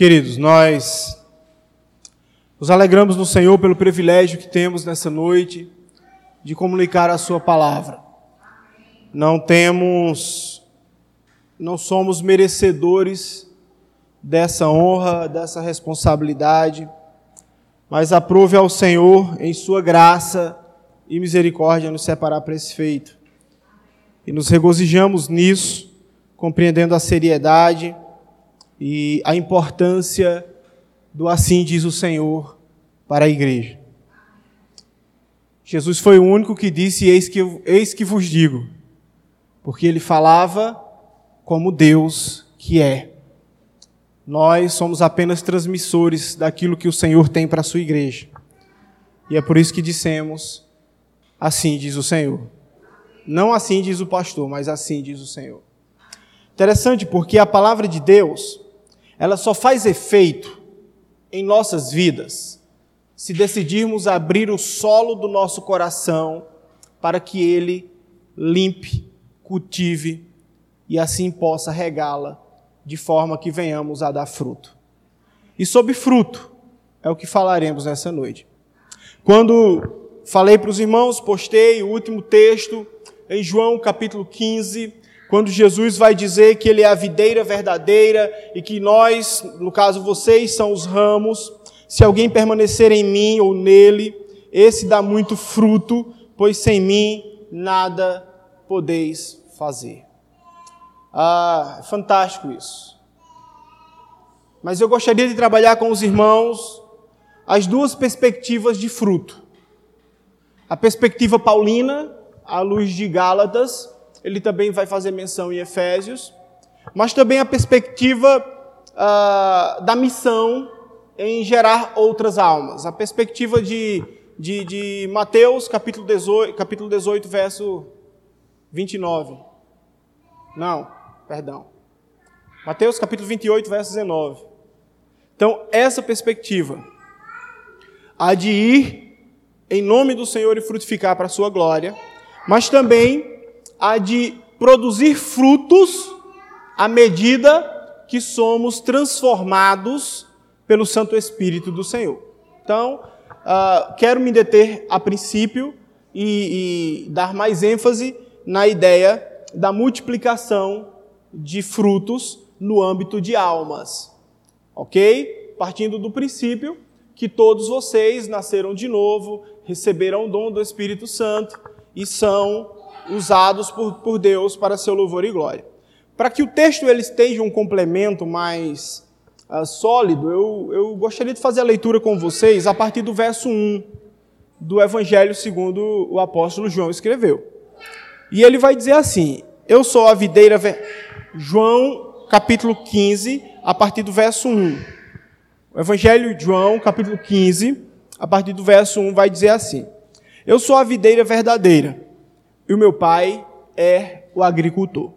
Queridos, nós nos alegramos no Senhor pelo privilégio que temos nessa noite de comunicar a Sua palavra. Não temos, não somos merecedores dessa honra, dessa responsabilidade, mas aprove ao Senhor, em Sua graça e misericórdia, nos separar para esse feito. E nos regozijamos nisso, compreendendo a seriedade e a importância do assim diz o Senhor para a igreja. Jesus foi o único que disse: Eis que, eis que vos digo, porque ele falava como Deus que é. Nós somos apenas transmissores daquilo que o Senhor tem para a sua igreja. E é por isso que dissemos: Assim diz o Senhor. Não assim diz o pastor, mas assim diz o Senhor. Interessante porque a palavra de Deus, ela só faz efeito em nossas vidas se decidirmos abrir o solo do nosso coração para que ele limpe, cultive e assim possa regá-la de forma que venhamos a dar fruto. E sobre fruto é o que falaremos nessa noite. Quando falei para os irmãos, postei o último texto em João capítulo 15, quando Jesus vai dizer que Ele é a videira verdadeira e que nós, no caso vocês, são os ramos. Se alguém permanecer em mim ou nele, esse dá muito fruto, pois sem mim nada podeis fazer. Ah, é fantástico isso. Mas eu gostaria de trabalhar com os irmãos as duas perspectivas de fruto. A perspectiva paulina, à luz de Gálatas, ele também vai fazer menção em Efésios, mas também a perspectiva uh, da missão em gerar outras almas. A perspectiva de, de, de Mateus, capítulo 18, capítulo 18, verso 29. Não, perdão. Mateus, capítulo 28, verso 19. Então, essa perspectiva, a de ir em nome do Senhor e frutificar para a sua glória, mas também a de produzir frutos à medida que somos transformados pelo Santo Espírito do Senhor. Então, uh, quero me deter a princípio e, e dar mais ênfase na ideia da multiplicação de frutos no âmbito de almas. Ok? Partindo do princípio que todos vocês nasceram de novo, receberam o dom do Espírito Santo e são usados por, por Deus para seu louvor e glória. Para que o texto ele esteja um complemento mais uh, sólido, eu, eu gostaria de fazer a leitura com vocês a partir do verso 1 do Evangelho segundo o apóstolo João escreveu. E ele vai dizer assim: Eu sou a videira. Ver... João, capítulo 15, a partir do verso 1. O Evangelho de João, capítulo 15, a partir do verso 1, vai dizer assim: Eu sou a videira verdadeira e o meu pai é o agricultor.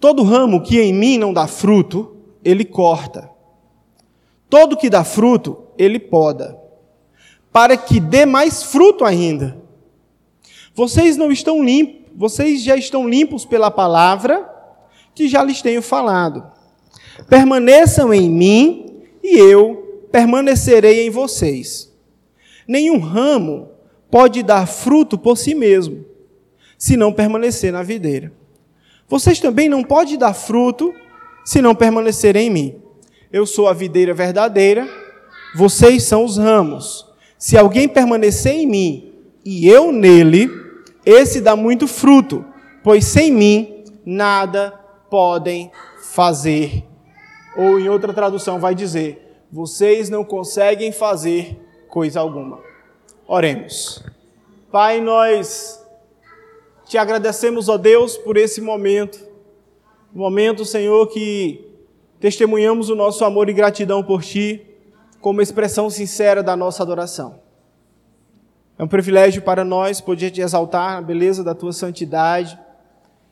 Todo ramo que em mim não dá fruto, ele corta. Todo que dá fruto, ele poda, para que dê mais fruto ainda. Vocês não estão limpos, vocês já estão limpos pela palavra que já lhes tenho falado. Permaneçam em mim e eu permanecerei em vocês. Nenhum ramo pode dar fruto por si mesmo, se não permanecer na videira. Vocês também não podem dar fruto se não permanecerem em mim. Eu sou a videira verdadeira, vocês são os ramos. Se alguém permanecer em mim e eu nele, esse dá muito fruto, pois sem mim nada podem fazer. Ou em outra tradução vai dizer: vocês não conseguem fazer coisa alguma. Oremos. Pai, nós te agradecemos, ó Deus, por esse momento. Momento, Senhor, que testemunhamos o nosso amor e gratidão por Ti, como expressão sincera da nossa adoração. É um privilégio para nós poder te exaltar na beleza da Tua santidade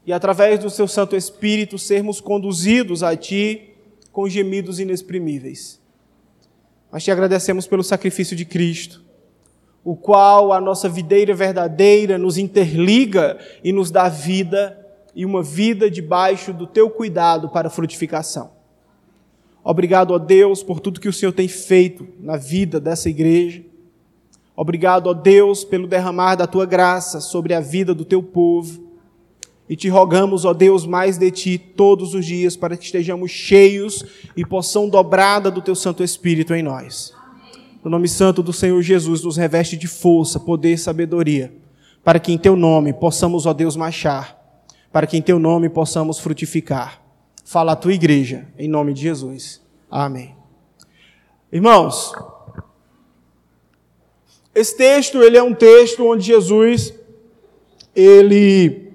e, através do Seu Santo Espírito, sermos conduzidos a Ti com gemidos inexprimíveis. Mas te agradecemos pelo sacrifício de Cristo o qual a nossa videira verdadeira nos interliga e nos dá vida e uma vida debaixo do teu cuidado para frutificação. Obrigado a Deus por tudo que o Senhor tem feito na vida dessa igreja. Obrigado a Deus pelo derramar da tua graça sobre a vida do teu povo. E te rogamos, ó Deus, mais de ti todos os dias, para que estejamos cheios e possam dobrada do teu Santo Espírito em nós. No nome santo do Senhor Jesus, nos reveste de força, poder e sabedoria, para que em teu nome possamos, ó Deus, marchar, para que em teu nome possamos frutificar. Fala a tua igreja, em nome de Jesus. Amém. Irmãos, esse texto, ele é um texto onde Jesus, ele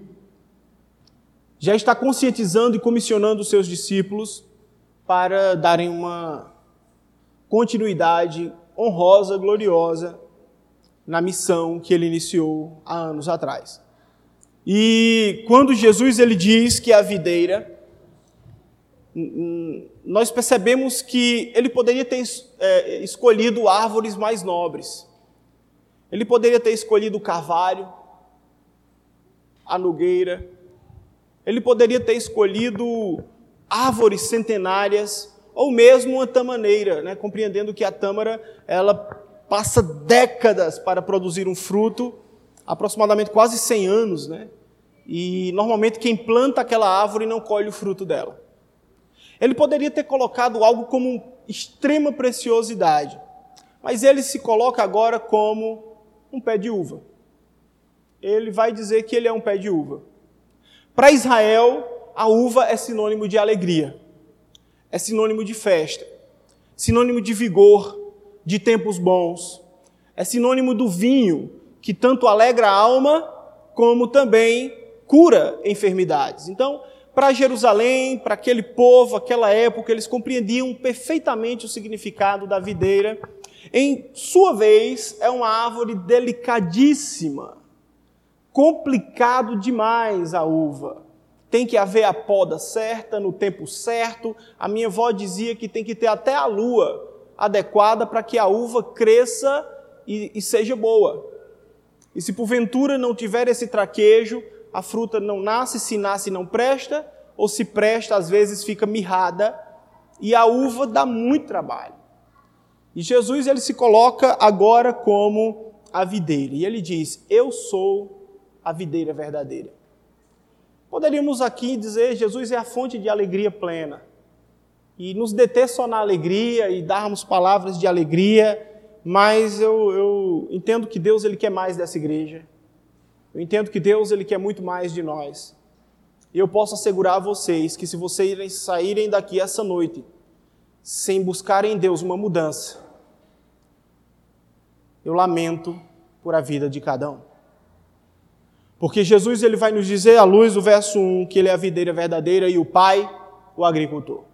já está conscientizando e comissionando os seus discípulos para darem uma continuidade honrosa, gloriosa na missão que ele iniciou há anos atrás. E quando Jesus ele diz que é a videira, nós percebemos que ele poderia ter é, escolhido árvores mais nobres. Ele poderia ter escolhido o carvalho, a nogueira, ele poderia ter escolhido árvores centenárias ou mesmo uma tamaneira, né? compreendendo que a tâmara ela passa décadas para produzir um fruto, aproximadamente quase 100 anos, né? E normalmente quem planta aquela árvore não colhe o fruto dela. Ele poderia ter colocado algo como extrema preciosidade, mas ele se coloca agora como um pé de uva. Ele vai dizer que ele é um pé de uva. Para Israel, a uva é sinônimo de alegria, é sinônimo de festa, sinônimo de vigor, de tempos bons, é sinônimo do vinho, que tanto alegra a alma, como também cura enfermidades. Então, para Jerusalém, para aquele povo, aquela época, eles compreendiam perfeitamente o significado da videira. Em sua vez, é uma árvore delicadíssima, complicado demais a uva. Tem que haver a poda certa, no tempo certo. A minha avó dizia que tem que ter até a lua adequada para que a uva cresça e, e seja boa. E se porventura não tiver esse traquejo, a fruta não nasce, se nasce não presta, ou se presta, às vezes fica mirrada, e a uva dá muito trabalho. E Jesus ele se coloca agora como a videira, e ele diz: Eu sou a videira verdadeira. Poderíamos aqui dizer Jesus é a fonte de alegria plena. E nos deter só na alegria e darmos palavras de alegria, mas eu, eu entendo que Deus ele quer mais dessa igreja. Eu entendo que Deus ele quer muito mais de nós. E eu posso assegurar a vocês que se vocês saírem daqui essa noite sem buscar em Deus uma mudança, eu lamento por a vida de cada um. Porque Jesus ele vai nos dizer, à luz do verso 1, que ele é a videira verdadeira e o Pai, o agricultor.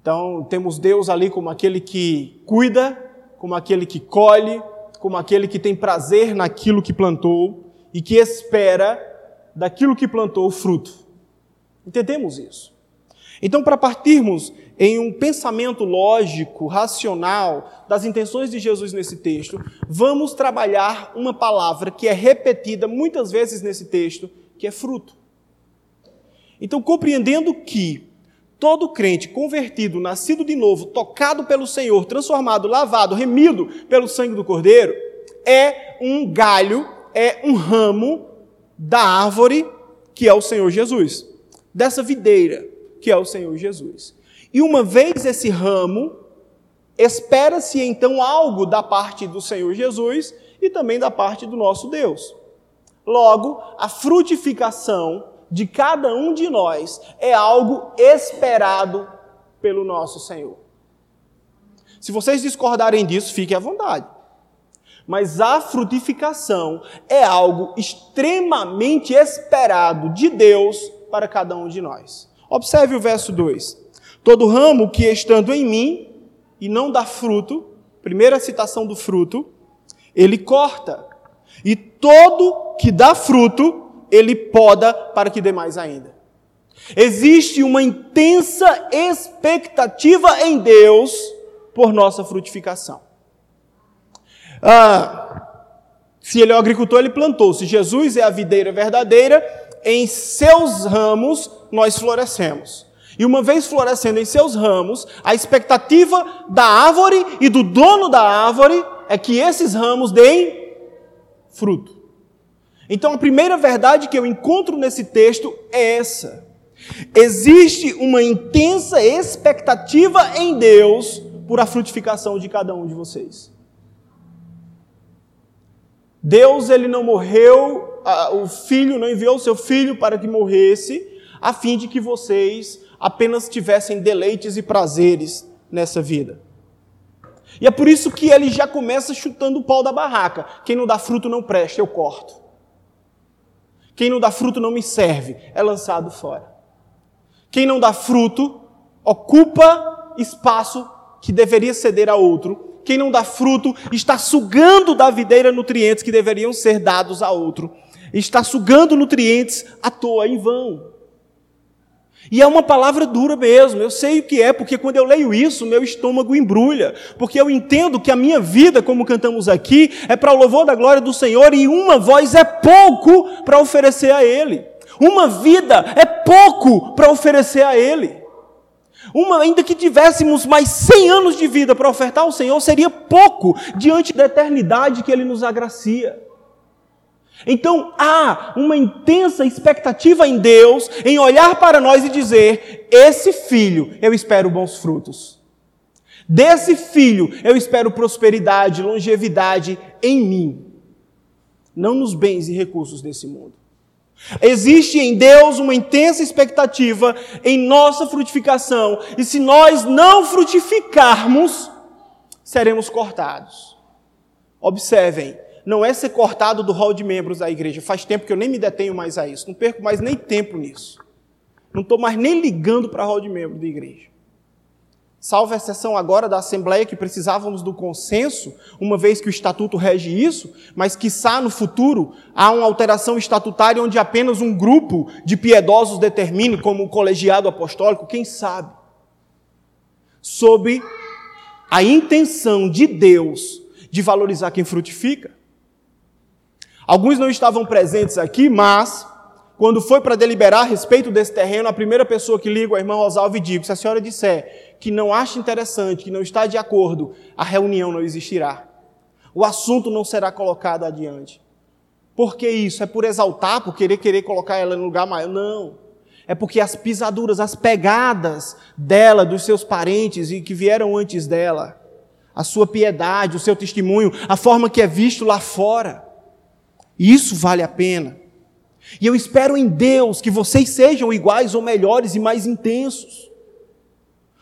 Então, temos Deus ali como aquele que cuida, como aquele que colhe, como aquele que tem prazer naquilo que plantou e que espera daquilo que plantou o fruto. Entendemos isso? Então, para partirmos em um pensamento lógico, racional, das intenções de Jesus nesse texto, vamos trabalhar uma palavra que é repetida muitas vezes nesse texto, que é fruto. Então, compreendendo que todo crente convertido, nascido de novo, tocado pelo Senhor, transformado, lavado, remido pelo sangue do Cordeiro, é um galho, é um ramo da árvore que é o Senhor Jesus, dessa videira que é o Senhor Jesus. E uma vez esse ramo, espera-se então algo da parte do Senhor Jesus e também da parte do nosso Deus. Logo, a frutificação de cada um de nós é algo esperado pelo nosso Senhor. Se vocês discordarem disso, fiquem à vontade. Mas a frutificação é algo extremamente esperado de Deus para cada um de nós. Observe o verso 2. Todo ramo que estando em mim e não dá fruto, primeira citação do fruto, ele corta. E todo que dá fruto, ele poda para que dê mais ainda. Existe uma intensa expectativa em Deus por nossa frutificação. Ah, se ele é o agricultor, ele plantou. Se Jesus é a videira verdadeira, em seus ramos nós florescemos. E uma vez florescendo em seus ramos, a expectativa da árvore e do dono da árvore é que esses ramos deem fruto. Então a primeira verdade que eu encontro nesse texto é essa. Existe uma intensa expectativa em Deus por a frutificação de cada um de vocês. Deus ele não morreu, o filho não enviou o seu filho para que morresse, a fim de que vocês apenas tivessem deleites e prazeres nessa vida. E é por isso que ele já começa chutando o pau da barraca. Quem não dá fruto não presta, eu corto. Quem não dá fruto não me serve, é lançado fora. Quem não dá fruto ocupa espaço que deveria ceder a outro. Quem não dá fruto está sugando da videira nutrientes que deveriam ser dados a outro. Está sugando nutrientes à toa, em vão. E é uma palavra dura mesmo, eu sei o que é, porque quando eu leio isso, meu estômago embrulha, porque eu entendo que a minha vida, como cantamos aqui, é para o louvor da glória do Senhor e uma voz é pouco para oferecer a Ele. Uma vida é pouco para oferecer a Ele. Uma, ainda que tivéssemos mais 100 anos de vida para ofertar ao Senhor, seria pouco diante da eternidade que Ele nos agracia. Então há uma intensa expectativa em Deus em olhar para nós e dizer: esse filho eu espero bons frutos. Desse filho eu espero prosperidade, longevidade em mim, não nos bens e recursos desse mundo. Existe em Deus uma intensa expectativa em nossa frutificação, e se nós não frutificarmos, seremos cortados. Observem, não é ser cortado do rol de membros da igreja. Faz tempo que eu nem me detenho mais a isso. Não perco mais nem tempo nisso. Não estou mais nem ligando para rol de membros da igreja. Salvo a exceção agora da Assembleia que precisávamos do consenso, uma vez que o estatuto rege isso, mas que no futuro há uma alteração estatutária onde apenas um grupo de piedosos determine, como o colegiado apostólico, quem sabe? Sob a intenção de Deus de valorizar quem frutifica. Alguns não estavam presentes aqui, mas quando foi para deliberar a respeito desse terreno, a primeira pessoa que liga a irmã Rosalva e digo: se a senhora disser que não acha interessante, que não está de acordo, a reunião não existirá. O assunto não será colocado adiante. Por que isso? É por exaltar, por querer querer colocar ela no lugar maior? Não. É porque as pisaduras, as pegadas dela, dos seus parentes e que vieram antes dela, a sua piedade, o seu testemunho, a forma que é visto lá fora, isso vale a pena. E eu espero em Deus que vocês sejam iguais ou melhores e mais intensos.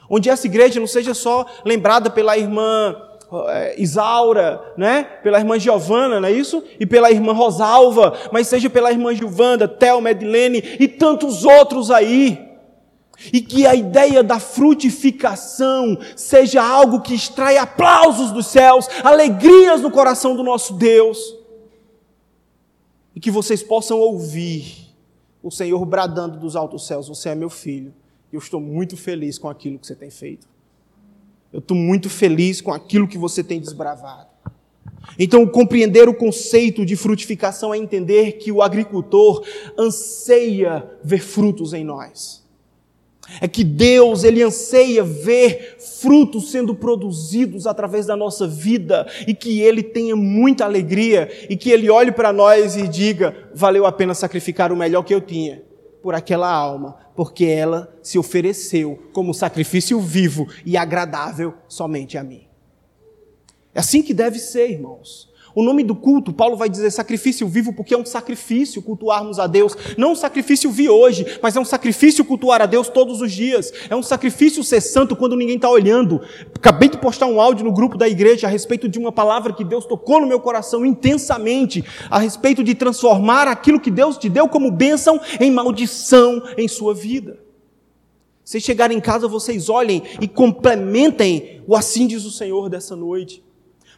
Onde essa igreja não seja só lembrada pela irmã eh, Isaura, né? pela irmã Giovana, não é isso? E pela irmã Rosalva, mas seja pela irmã Gilvanda, Thelma, Edilene e tantos outros aí. E que a ideia da frutificação seja algo que extrai aplausos dos céus, alegrias no coração do nosso Deus e que vocês possam ouvir o Senhor bradando dos altos céus: Você é meu filho, e eu estou muito feliz com aquilo que você tem feito. Eu estou muito feliz com aquilo que você tem desbravado. Então, compreender o conceito de frutificação é entender que o agricultor anseia ver frutos em nós. É que Deus, Ele anseia ver frutos sendo produzidos através da nossa vida e que Ele tenha muita alegria e que Ele olhe para nós e diga: valeu a pena sacrificar o melhor que eu tinha por aquela alma, porque ela se ofereceu como sacrifício vivo e agradável somente a mim. É assim que deve ser, irmãos. O nome do culto, Paulo vai dizer sacrifício vivo, porque é um sacrifício cultuarmos a Deus. Não um sacrifício vi hoje, mas é um sacrifício cultuar a Deus todos os dias. É um sacrifício ser santo quando ninguém está olhando. Acabei de postar um áudio no grupo da igreja a respeito de uma palavra que Deus tocou no meu coração intensamente, a respeito de transformar aquilo que Deus te deu como bênção em maldição em sua vida. Se chegarem em casa, vocês olhem e complementem o assim diz o Senhor dessa noite.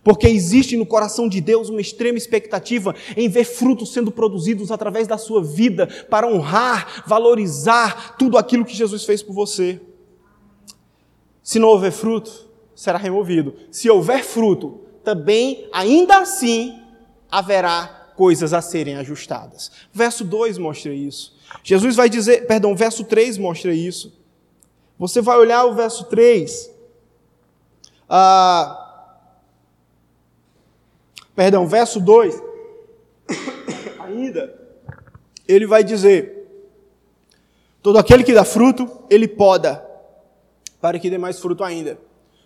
Porque existe no coração de Deus uma extrema expectativa em ver frutos sendo produzidos através da sua vida para honrar, valorizar tudo aquilo que Jesus fez por você. Se não houver fruto, será removido. Se houver fruto, também, ainda assim, haverá coisas a serem ajustadas. Verso 2 mostra isso. Jesus vai dizer, perdão, verso 3 mostra isso. Você vai olhar o verso 3. Ah, perdão, verso 2. Ainda, ele vai dizer: Todo aquele que dá fruto, ele poda, para que dê mais fruto ainda.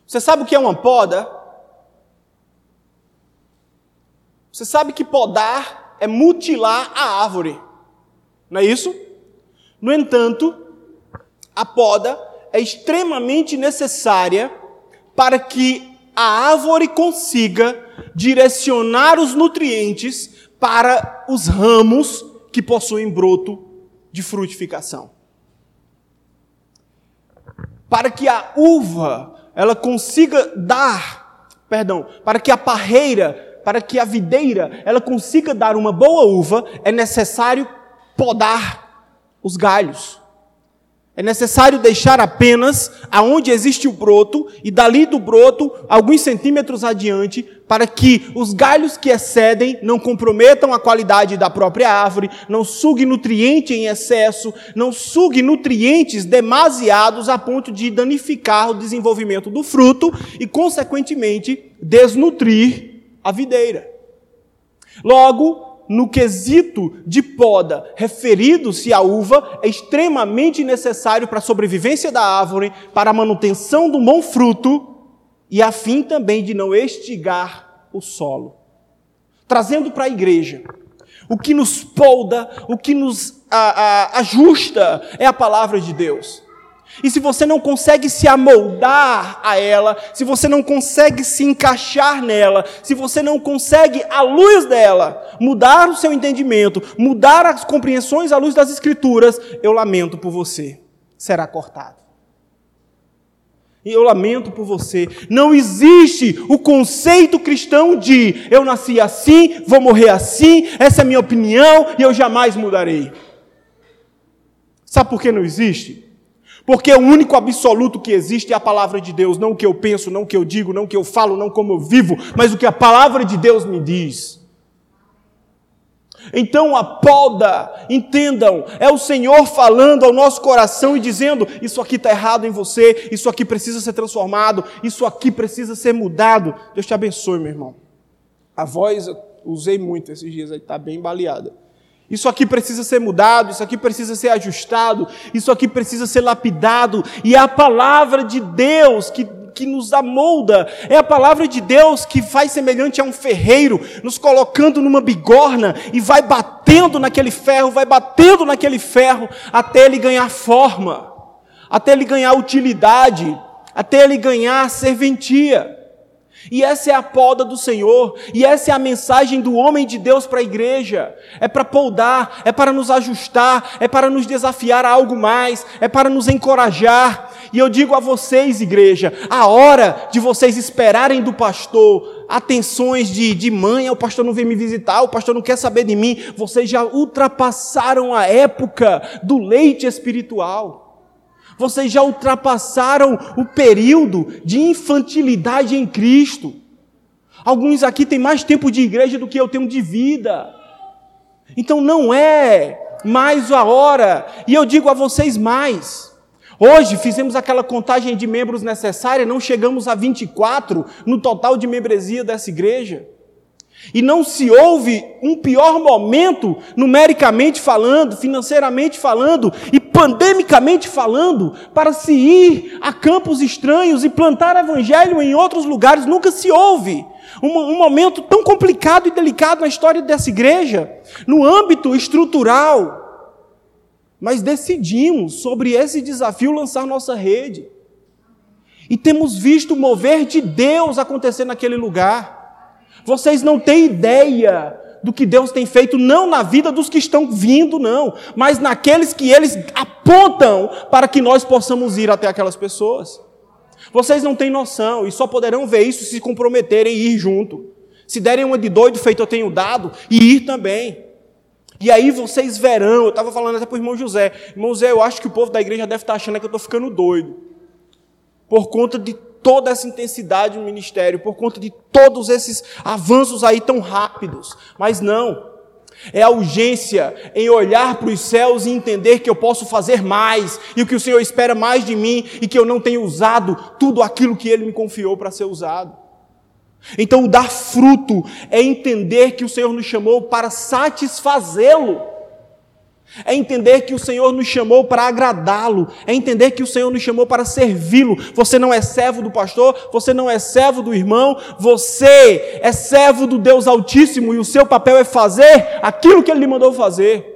Você sabe o que é uma poda? Você sabe que podar é mutilar a árvore, não é isso? No entanto, a poda é extremamente necessária para que a árvore consiga direcionar os nutrientes para os ramos que possuem broto de frutificação. Para que a uva ela consiga dar, perdão, para que a parreira, para que a videira, ela consiga dar uma boa uva, é necessário podar os galhos. É necessário deixar apenas aonde existe o broto e dali do broto alguns centímetros adiante para que os galhos que excedem não comprometam a qualidade da própria árvore, não sugue nutriente em excesso, não sugue nutrientes demasiados a ponto de danificar o desenvolvimento do fruto e consequentemente desnutrir a videira. Logo, no quesito de poda, referido-se à uva, é extremamente necessário para a sobrevivência da árvore, para a manutenção do bom fruto e a fim também de não estigar o solo. Trazendo para a igreja, o que nos polda, o que nos a, a, ajusta é a palavra de Deus. E se você não consegue se amoldar a ela, se você não consegue se encaixar nela, se você não consegue, à luz dela, mudar o seu entendimento, mudar as compreensões à luz das Escrituras, eu lamento por você. Será cortado. E eu lamento por você. Não existe o conceito cristão de eu nasci assim, vou morrer assim, essa é a minha opinião e eu jamais mudarei. Sabe por que não existe? Porque o único absoluto que existe é a palavra de Deus, não o que eu penso, não o que eu digo, não o que eu falo, não como eu vivo, mas o que a palavra de Deus me diz. Então a poda, entendam, é o Senhor falando ao nosso coração e dizendo: Isso aqui está errado em você, isso aqui precisa ser transformado, isso aqui precisa ser mudado. Deus te abençoe, meu irmão. A voz eu usei muito esses dias, está bem baleada. Isso aqui precisa ser mudado, isso aqui precisa ser ajustado, isso aqui precisa ser lapidado, e é a palavra de Deus que, que nos amolda, é a palavra de Deus que faz semelhante a um ferreiro, nos colocando numa bigorna e vai batendo naquele ferro, vai batendo naquele ferro, até ele ganhar forma, até ele ganhar utilidade, até ele ganhar serventia. E essa é a poda do Senhor, e essa é a mensagem do homem de Deus para a igreja. É para poldar, é para nos ajustar, é para nos desafiar a algo mais, é para nos encorajar. E eu digo a vocês, igreja, a hora de vocês esperarem do pastor atenções de, de mãe, o pastor não vem me visitar, o pastor não quer saber de mim, vocês já ultrapassaram a época do leite espiritual. Vocês já ultrapassaram o período de infantilidade em Cristo. Alguns aqui têm mais tempo de igreja do que eu tenho de vida. Então não é mais a hora. E eu digo a vocês mais. Hoje fizemos aquela contagem de membros necessária, não chegamos a 24 no total de membresia dessa igreja. E não se houve um pior momento, numericamente falando, financeiramente falando e pandemicamente falando, para se ir a campos estranhos e plantar evangelho em outros lugares. Nunca se houve um, um momento tão complicado e delicado na história dessa igreja, no âmbito estrutural. Mas decidimos sobre esse desafio lançar nossa rede. E temos visto o mover de Deus acontecer naquele lugar. Vocês não têm ideia do que Deus tem feito, não na vida dos que estão vindo, não, mas naqueles que eles apontam para que nós possamos ir até aquelas pessoas. Vocês não têm noção e só poderão ver isso se comprometerem e ir junto. Se derem uma de doido feito eu tenho dado, e ir também. E aí vocês verão, eu estava falando até para o irmão José, irmão José, eu acho que o povo da igreja deve estar achando que eu estou ficando doido. Por conta de toda essa intensidade no ministério, por conta de todos esses avanços aí tão rápidos. Mas não. É a urgência em olhar para os céus e entender que eu posso fazer mais e o que o Senhor espera mais de mim e que eu não tenho usado tudo aquilo que Ele me confiou para ser usado. Então, dar fruto é entender que o Senhor nos chamou para satisfazê-lo. É entender que o Senhor nos chamou para agradá-lo. É entender que o Senhor nos chamou para servi-lo. Você não é servo do pastor, você não é servo do irmão, você é servo do Deus Altíssimo e o seu papel é fazer aquilo que ele lhe mandou fazer.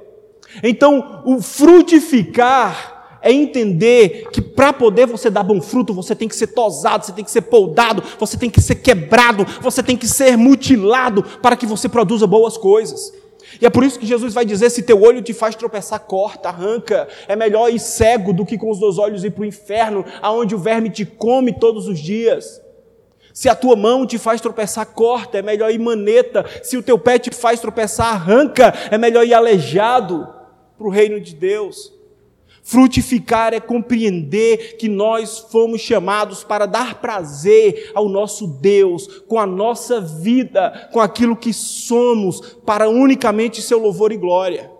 Então, o frutificar é entender que para poder você dar bom fruto, você tem que ser tosado, você tem que ser poldado, você tem que ser quebrado, você tem que ser mutilado para que você produza boas coisas. E é por isso que Jesus vai dizer: se teu olho te faz tropeçar, corta, arranca. É melhor ir cego do que com os dois olhos ir para o inferno, aonde o verme te come todos os dias. Se a tua mão te faz tropeçar, corta, é melhor ir maneta. Se o teu pé te faz tropeçar, arranca, é melhor ir aleijado para o reino de Deus. Frutificar é compreender que nós fomos chamados para dar prazer ao nosso Deus, com a nossa vida, com aquilo que somos, para unicamente seu louvor e glória.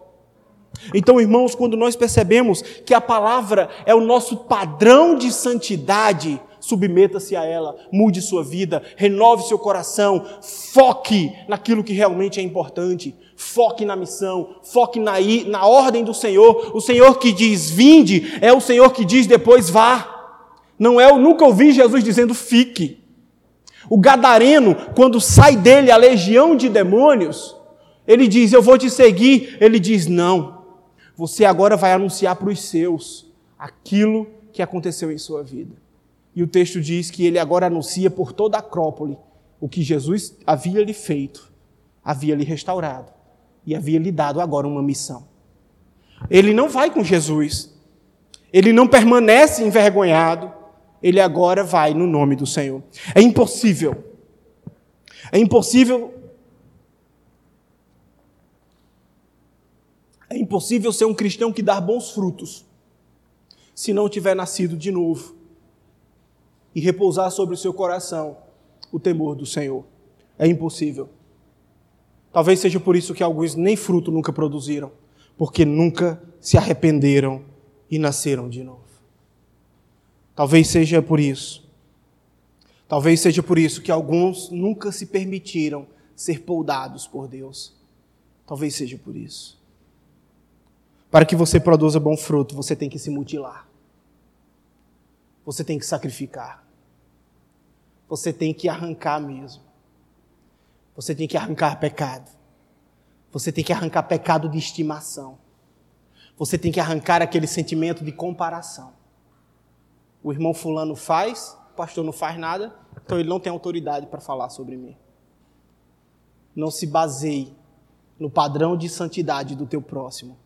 Então, irmãos, quando nós percebemos que a palavra é o nosso padrão de santidade, submeta-se a ela, mude sua vida, renove seu coração, foque naquilo que realmente é importante, foque na missão, foque na, na ordem do Senhor. O Senhor que diz vinde é o Senhor que diz depois vá. Não é, eu nunca ouvi Jesus dizendo fique. O gadareno, quando sai dele a legião de demônios, ele diz: Eu vou te seguir. Ele diz: Não, você agora vai anunciar para os seus aquilo que aconteceu em sua vida. E o texto diz que ele agora anuncia por toda a Acrópole o que Jesus havia lhe feito, havia lhe restaurado e havia lhe dado agora uma missão. Ele não vai com Jesus, ele não permanece envergonhado, ele agora vai no nome do Senhor. É impossível, é impossível. É impossível ser um cristão que dá bons frutos se não tiver nascido de novo e repousar sobre o seu coração o temor do Senhor. É impossível. Talvez seja por isso que alguns nem fruto nunca produziram, porque nunca se arrependeram e nasceram de novo. Talvez seja por isso. Talvez seja por isso que alguns nunca se permitiram ser poldados por Deus. Talvez seja por isso. Para que você produza bom fruto, você tem que se mutilar. Você tem que sacrificar. Você tem que arrancar mesmo. Você tem que arrancar pecado. Você tem que arrancar pecado de estimação. Você tem que arrancar aquele sentimento de comparação. O irmão fulano faz, o pastor não faz nada, então ele não tem autoridade para falar sobre mim. Não se baseie no padrão de santidade do teu próximo,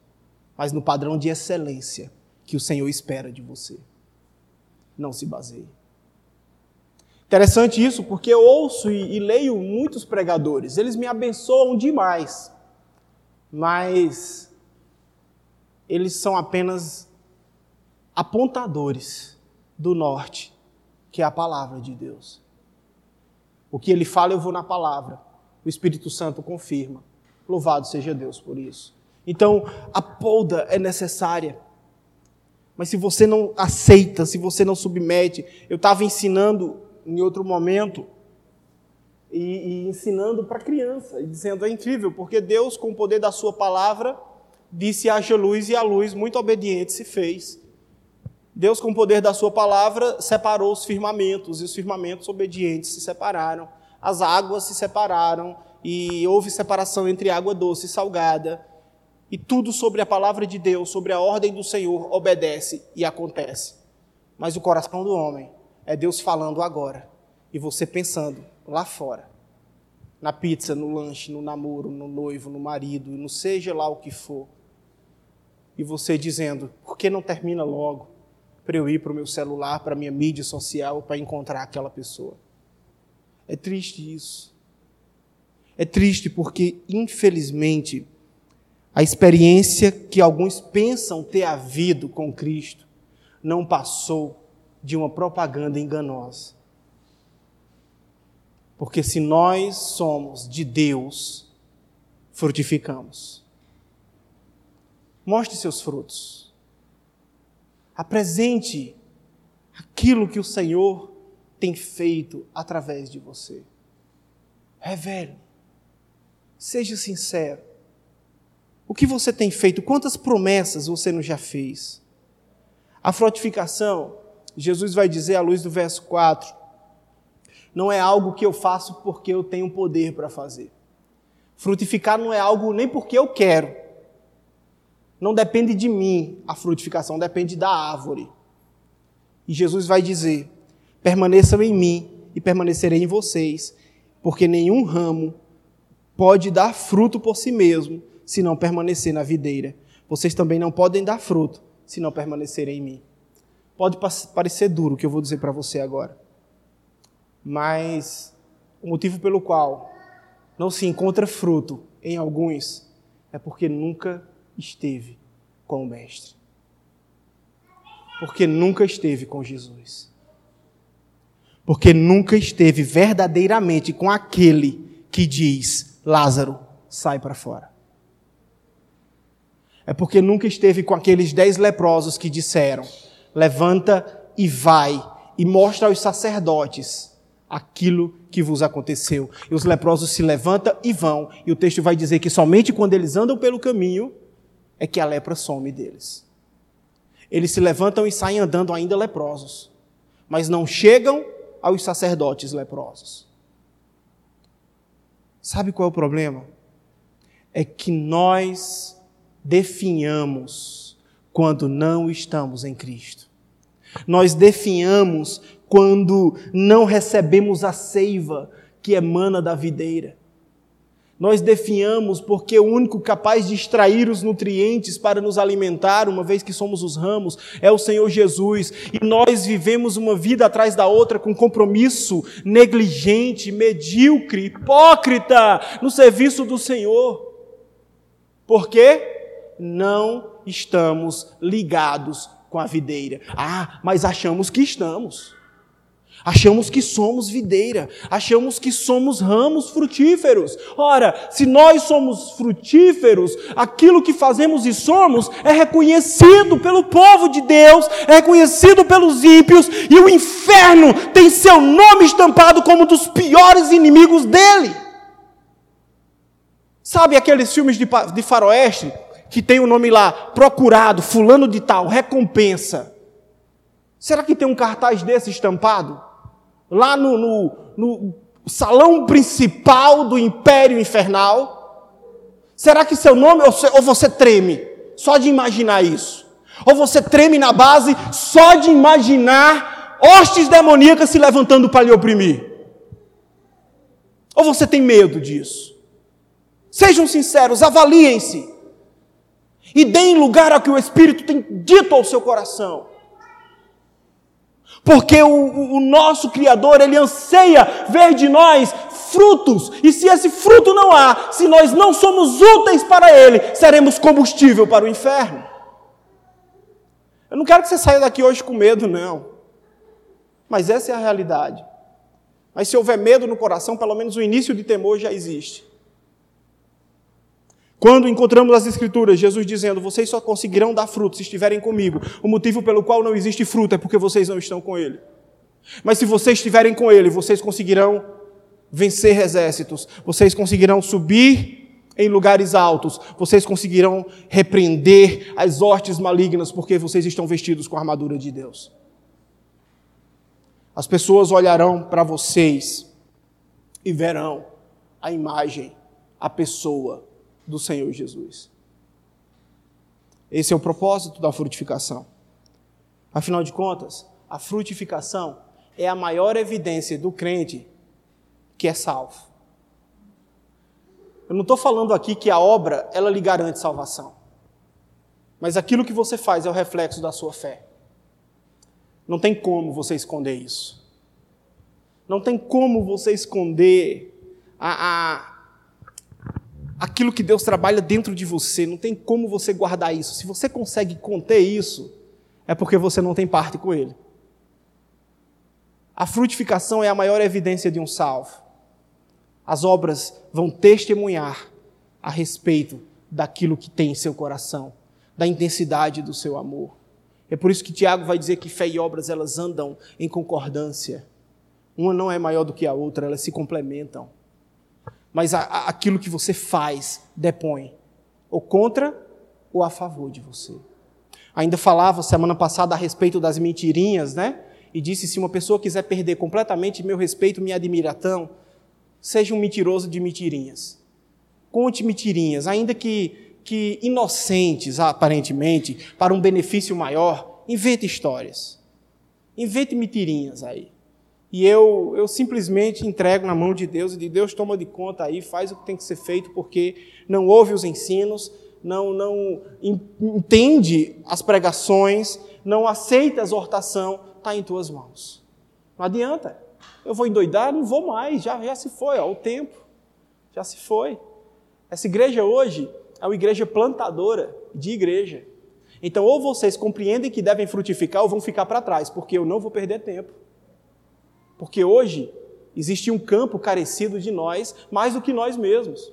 mas no padrão de excelência que o Senhor espera de você. Não se baseie. Interessante isso, porque eu ouço e, e leio muitos pregadores, eles me abençoam demais, mas eles são apenas apontadores do norte, que é a palavra de Deus. O que ele fala, eu vou na palavra. O Espírito Santo confirma. Louvado seja Deus por isso. Então, a polda é necessária. Mas se você não aceita, se você não submete, eu estava ensinando em outro momento e, e ensinando para criança, e dizendo: é incrível, porque Deus, com o poder da Sua palavra, disse: haja luz, e a luz, muito obediente, se fez. Deus, com o poder da Sua palavra, separou os firmamentos, e os firmamentos obedientes se separaram. As águas se separaram, e houve separação entre água doce e salgada. E tudo sobre a palavra de Deus, sobre a ordem do Senhor, obedece e acontece. Mas o coração do homem é Deus falando agora e você pensando lá fora. Na pizza, no lanche, no namoro, no noivo, no marido, no seja lá o que for. E você dizendo: por que não termina logo para eu ir para o meu celular, para a minha mídia social, para encontrar aquela pessoa? É triste isso. É triste porque, infelizmente, a experiência que alguns pensam ter havido com Cristo não passou de uma propaganda enganosa. Porque se nós somos de Deus, frutificamos. Mostre seus frutos. Apresente aquilo que o Senhor tem feito através de você. Revele. Seja sincero. O que você tem feito? Quantas promessas você não já fez? A frutificação, Jesus vai dizer à luz do verso 4, não é algo que eu faço porque eu tenho poder para fazer. Frutificar não é algo nem porque eu quero. Não depende de mim a frutificação, depende da árvore. E Jesus vai dizer: permaneçam em mim e permanecerei em vocês, porque nenhum ramo pode dar fruto por si mesmo se não permanecer na videira. Vocês também não podem dar fruto se não permanecerem em mim. Pode parecer duro o que eu vou dizer para você agora, mas o motivo pelo qual não se encontra fruto em alguns é porque nunca esteve com o Mestre. Porque nunca esteve com Jesus. Porque nunca esteve verdadeiramente com aquele que diz: Lázaro, sai para fora. É porque nunca esteve com aqueles dez leprosos que disseram: Levanta e vai, e mostra aos sacerdotes aquilo que vos aconteceu. E os leprosos se levantam e vão, e o texto vai dizer que somente quando eles andam pelo caminho é que a lepra some deles. Eles se levantam e saem andando ainda leprosos, mas não chegam aos sacerdotes leprosos. Sabe qual é o problema? É que nós definhamos quando não estamos em Cristo. Nós definhamos quando não recebemos a seiva que emana da videira. Nós definhamos porque o único capaz de extrair os nutrientes para nos alimentar, uma vez que somos os ramos, é o Senhor Jesus. E nós vivemos uma vida atrás da outra com compromisso negligente, medíocre, hipócrita no serviço do Senhor. Por quê? Não estamos ligados com a videira. Ah, mas achamos que estamos. Achamos que somos videira, achamos que somos ramos frutíferos. Ora, se nós somos frutíferos, aquilo que fazemos e somos é reconhecido pelo povo de Deus, é reconhecido pelos ímpios, e o inferno tem seu nome estampado como um dos piores inimigos dele. Sabe aqueles filmes de, de faroeste que tem o nome lá, procurado, fulano de tal, recompensa? Será que tem um cartaz desse estampado? lá no, no, no salão principal do império infernal? Será que seu nome, ou você treme só de imaginar isso? Ou você treme na base só de imaginar hostes demoníacas se levantando para lhe oprimir? Ou você tem medo disso? Sejam sinceros, avaliem-se. E deem lugar ao que o Espírito tem dito ao seu coração. Porque o, o, nosso Criador, ele anseia ver de nós frutos. E se esse fruto não há, se nós não somos úteis para Ele, seremos combustível para o inferno. Eu não quero que você saia daqui hoje com medo, não. Mas essa é a realidade. Mas se houver medo no coração, pelo menos o início de temor já existe. Quando encontramos as Escrituras, Jesus dizendo: Vocês só conseguirão dar fruto se estiverem comigo. O motivo pelo qual não existe fruto é porque vocês não estão com Ele. Mas se vocês estiverem com Ele, vocês conseguirão vencer exércitos, vocês conseguirão subir em lugares altos, vocês conseguirão repreender as hortes malignas, porque vocês estão vestidos com a armadura de Deus. As pessoas olharão para vocês e verão a imagem, a pessoa do Senhor Jesus. Esse é o propósito da frutificação. Afinal de contas, a frutificação é a maior evidência do crente que é salvo. Eu não estou falando aqui que a obra ela lhe garante salvação, mas aquilo que você faz é o reflexo da sua fé. Não tem como você esconder isso. Não tem como você esconder a, a aquilo que Deus trabalha dentro de você, não tem como você guardar isso. Se você consegue conter isso, é porque você não tem parte com Ele. A frutificação é a maior evidência de um salvo. As obras vão testemunhar a respeito daquilo que tem em seu coração, da intensidade do seu amor. É por isso que Tiago vai dizer que fé e obras elas andam em concordância. Uma não é maior do que a outra, elas se complementam. Mas a, a, aquilo que você faz depõe ou contra ou a favor de você. Ainda falava semana passada a respeito das mentirinhas, né? E disse: se uma pessoa quiser perder completamente meu respeito, minha admiração, seja um mentiroso de mentirinhas. Conte mentirinhas, ainda que, que inocentes, aparentemente, para um benefício maior, invente histórias. Invente mentirinhas aí. E eu, eu simplesmente entrego na mão de Deus e de Deus toma de conta aí, faz o que tem que ser feito, porque não ouve os ensinos, não, não entende as pregações, não aceita a exortação, está em tuas mãos. Não adianta. Eu vou endoidar, não vou mais, já, já se foi, ó, o tempo já se foi. Essa igreja hoje é uma igreja plantadora de igreja. Então, ou vocês compreendem que devem frutificar ou vão ficar para trás, porque eu não vou perder tempo. Porque hoje existe um campo carecido de nós mais do que nós mesmos.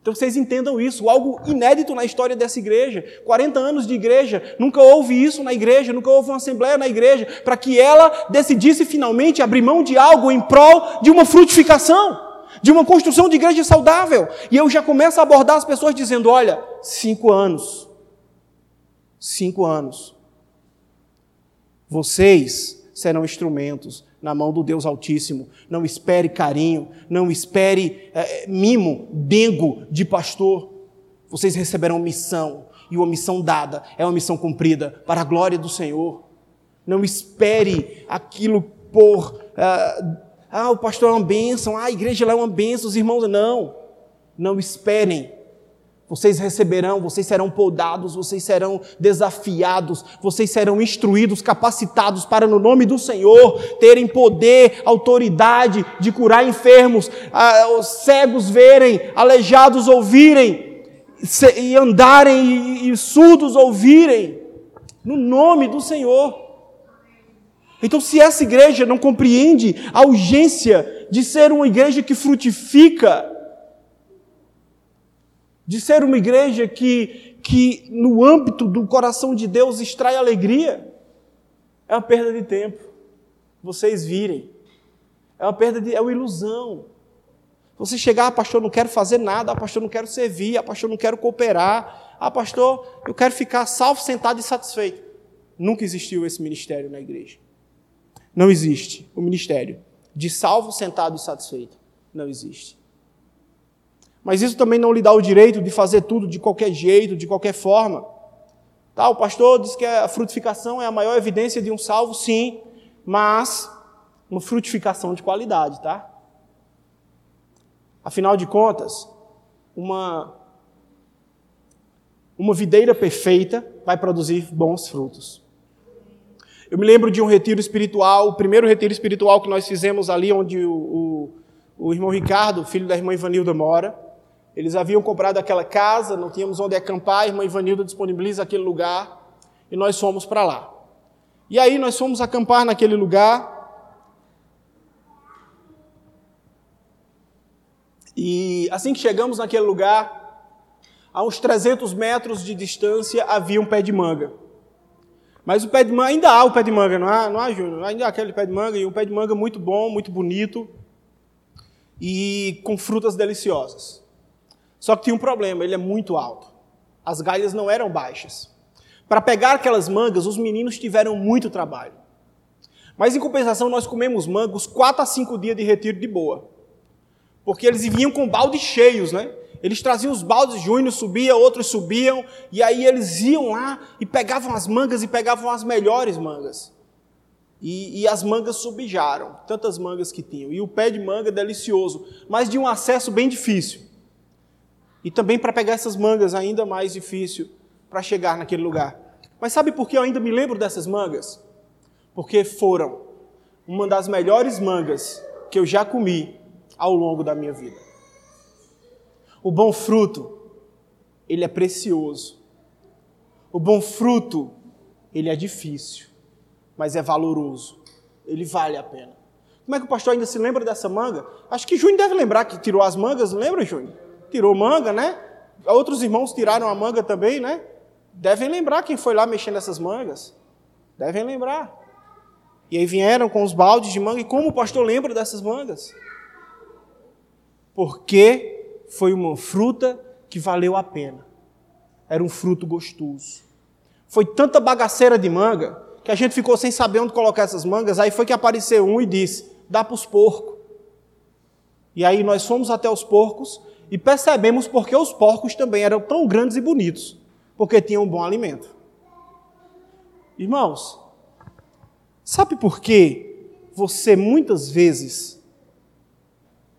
Então vocês entendam isso, algo inédito na história dessa igreja. 40 anos de igreja, nunca houve isso na igreja, nunca houve uma assembleia na igreja, para que ela decidisse finalmente abrir mão de algo em prol de uma frutificação, de uma construção de igreja saudável. E eu já começo a abordar as pessoas dizendo: olha, cinco anos, cinco anos, vocês serão instrumentos na mão do Deus Altíssimo. Não espere carinho, não espere é, mimo, dengo de pastor. Vocês receberão missão, e uma missão dada é uma missão cumprida para a glória do Senhor. Não espere aquilo por. Uh, ah, o pastor é uma bênção, ah, a igreja lá é uma bênção, os irmãos. Não. Não esperem vocês receberão, vocês serão podados, vocês serão desafiados, vocês serão instruídos, capacitados para, no nome do Senhor, terem poder, autoridade de curar enfermos, os cegos verem, aleijados ouvirem, e andarem, e surdos ouvirem, no nome do Senhor. Então, se essa igreja não compreende a urgência de ser uma igreja que frutifica, de ser uma igreja que, que no âmbito do coração de Deus extrai alegria, é uma perda de tempo. Vocês virem. É uma perda de. é uma ilusão. Você chegar, ah, pastor, não quero fazer nada, ah, pastor, não quero servir, ah, pastor, não quero cooperar, ah, pastor, eu quero ficar salvo, sentado e satisfeito. Nunca existiu esse ministério na igreja. Não existe o ministério de salvo, sentado e satisfeito. Não existe. Mas isso também não lhe dá o direito de fazer tudo de qualquer jeito, de qualquer forma. Tá, o pastor diz que a frutificação é a maior evidência de um salvo, sim, mas uma frutificação de qualidade, tá? Afinal de contas, uma uma videira perfeita vai produzir bons frutos. Eu me lembro de um retiro espiritual, o primeiro retiro espiritual que nós fizemos ali, onde o, o, o irmão Ricardo, filho da irmã Ivanilda, mora. Eles haviam comprado aquela casa, não tínhamos onde acampar, a irmã Ivanilda disponibiliza aquele lugar e nós fomos para lá. E aí nós fomos acampar naquele lugar. E assim que chegamos naquele lugar, a uns 300 metros de distância havia um pé de manga. Mas o pé de manga, ainda há o pé de manga, não há, não há Júnior? Ainda há aquele pé de manga, e um pé de manga muito bom, muito bonito, e com frutas deliciosas. Só que tinha um problema, ele é muito alto. As galhas não eram baixas. Para pegar aquelas mangas, os meninos tiveram muito trabalho. Mas em compensação, nós comemos mangos 4 a 5 dias de retiro de boa. Porque eles vinham com baldes cheios, né? Eles traziam os baldes, Júnior subia, outros subiam, e aí eles iam lá e pegavam as mangas e pegavam as melhores mangas. E, e, as mangas subijaram, tantas mangas que tinham. E o pé de manga delicioso, mas de um acesso bem difícil. E também para pegar essas mangas ainda mais difícil para chegar naquele lugar. Mas sabe por que eu ainda me lembro dessas mangas? Porque foram uma das melhores mangas que eu já comi ao longo da minha vida. O bom fruto, ele é precioso. O bom fruto, ele é difícil, mas é valoroso. Ele vale a pena. Como é que o pastor ainda se lembra dessa manga? Acho que Júnior deve lembrar que tirou as mangas, lembra, Júnior? Tirou manga, né? Outros irmãos tiraram a manga também, né? Devem lembrar quem foi lá mexendo nessas mangas. Devem lembrar. E aí vieram com os baldes de manga. E como o pastor lembra dessas mangas? Porque foi uma fruta que valeu a pena. Era um fruto gostoso. Foi tanta bagaceira de manga que a gente ficou sem saber onde colocar essas mangas. Aí foi que apareceu um e disse: dá para os porcos. E aí nós fomos até os porcos e percebemos porque os porcos também eram tão grandes e bonitos, porque tinham um bom alimento. Irmãos, sabe por que você muitas vezes,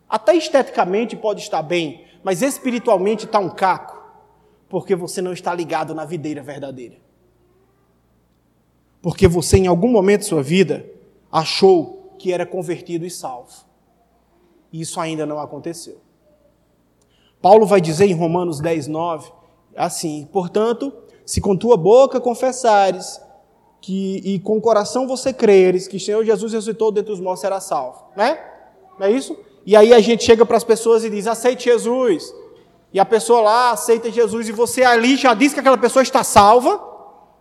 até esteticamente pode estar bem, mas espiritualmente está um caco? Porque você não está ligado na videira verdadeira. Porque você, em algum momento de sua vida, achou que era convertido e salvo. E isso ainda não aconteceu. Paulo vai dizer em Romanos 10, 9, assim: Portanto, se com tua boca confessares que, e com o coração você creres que o Senhor Jesus ressuscitou dentre os mortos, será salvo. Né? Não é isso? E aí a gente chega para as pessoas e diz: aceite Jesus. E a pessoa lá aceita Jesus e você ali já diz que aquela pessoa está salva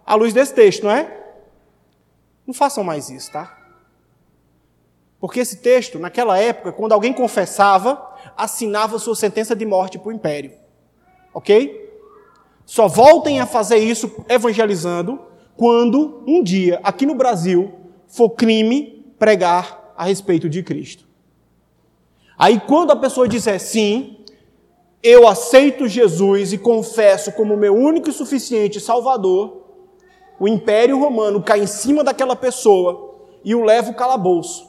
à luz desse texto, não é? Não façam mais isso, tá? Porque esse texto, naquela época, quando alguém confessava, assinava sua sentença de morte para o império. Ok? Só voltem a fazer isso evangelizando quando um dia, aqui no Brasil, for crime pregar a respeito de Cristo. Aí, quando a pessoa disser sim, eu aceito Jesus e confesso como meu único e suficiente Salvador, o Império Romano cai em cima daquela pessoa e o leva ao calabouço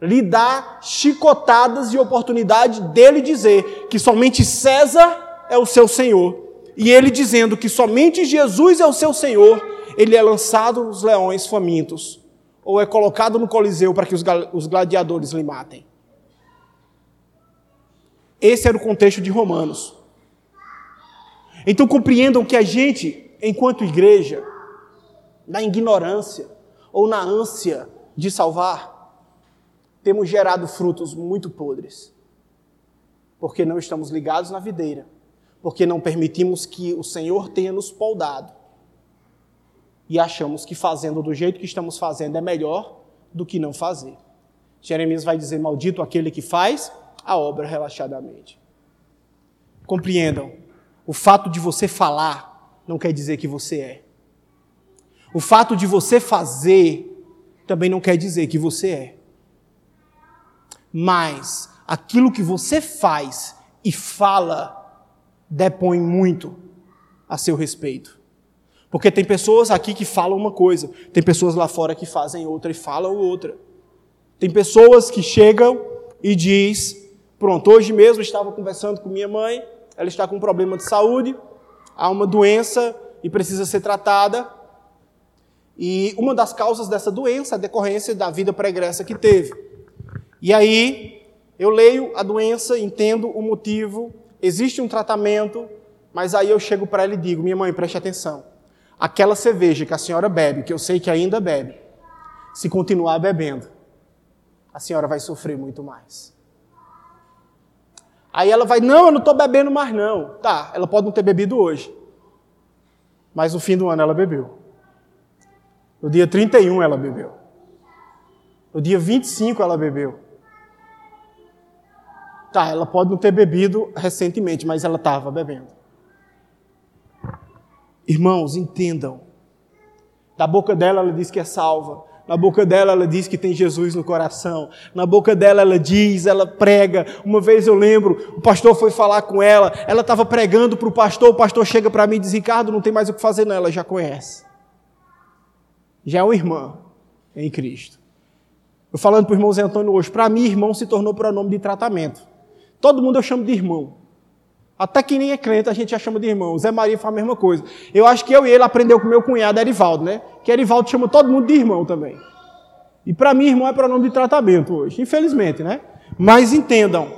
lhe dá chicotadas e oportunidade dele dizer que somente César é o seu Senhor. E ele dizendo que somente Jesus é o seu Senhor, ele é lançado nos leões famintos, ou é colocado no Coliseu para que os gladiadores lhe matem. Esse era o contexto de Romanos. Então compreendam que a gente, enquanto igreja, na ignorância ou na ânsia de salvar, temos gerado frutos muito podres. Porque não estamos ligados na videira. Porque não permitimos que o Senhor tenha nos poldado. E achamos que fazendo do jeito que estamos fazendo é melhor do que não fazer. Jeremias vai dizer: Maldito aquele que faz a obra relaxadamente. Compreendam, o fato de você falar não quer dizer que você é. O fato de você fazer também não quer dizer que você é mas aquilo que você faz e fala depõe muito a seu respeito. Porque tem pessoas aqui que falam uma coisa, tem pessoas lá fora que fazem outra e falam outra. Tem pessoas que chegam e diz: "Pronto, hoje mesmo estava conversando com minha mãe, ela está com um problema de saúde, há uma doença e precisa ser tratada. E uma das causas dessa doença é a decorrência da vida pregressa que teve. E aí eu leio a doença, entendo o motivo, existe um tratamento, mas aí eu chego para ela e digo: minha mãe, preste atenção. Aquela cerveja que a senhora bebe, que eu sei que ainda bebe, se continuar bebendo, a senhora vai sofrer muito mais. Aí ela vai: não, eu não estou bebendo mais, não. Tá, ela pode não ter bebido hoje, mas no fim do ano ela bebeu. No dia 31 ela bebeu. No dia 25 ela bebeu. Tá, ela pode não ter bebido recentemente, mas ela estava bebendo. Irmãos, entendam. Da boca dela ela diz que é salva. Na boca dela ela diz que tem Jesus no coração. Na boca dela ela diz, ela prega. Uma vez eu lembro, o pastor foi falar com ela. Ela estava pregando para o pastor. O pastor chega para mim e diz: Ricardo, não tem mais o que fazer, não. Ela já conhece. Já é uma irmã em Cristo. Eu falando para o irmão Zé Antônio hoje, para mim, irmão se tornou pronome de tratamento. Todo mundo eu chamo de irmão. Até quem nem é crente a gente já chama de irmão. O Zé Maria faz a mesma coisa. Eu acho que eu e ele aprendeu com meu cunhado Erivaldo, né? Que Erivaldo chama todo mundo de irmão também. E para mim, irmão é pronome de tratamento hoje, infelizmente, né? Mas entendam,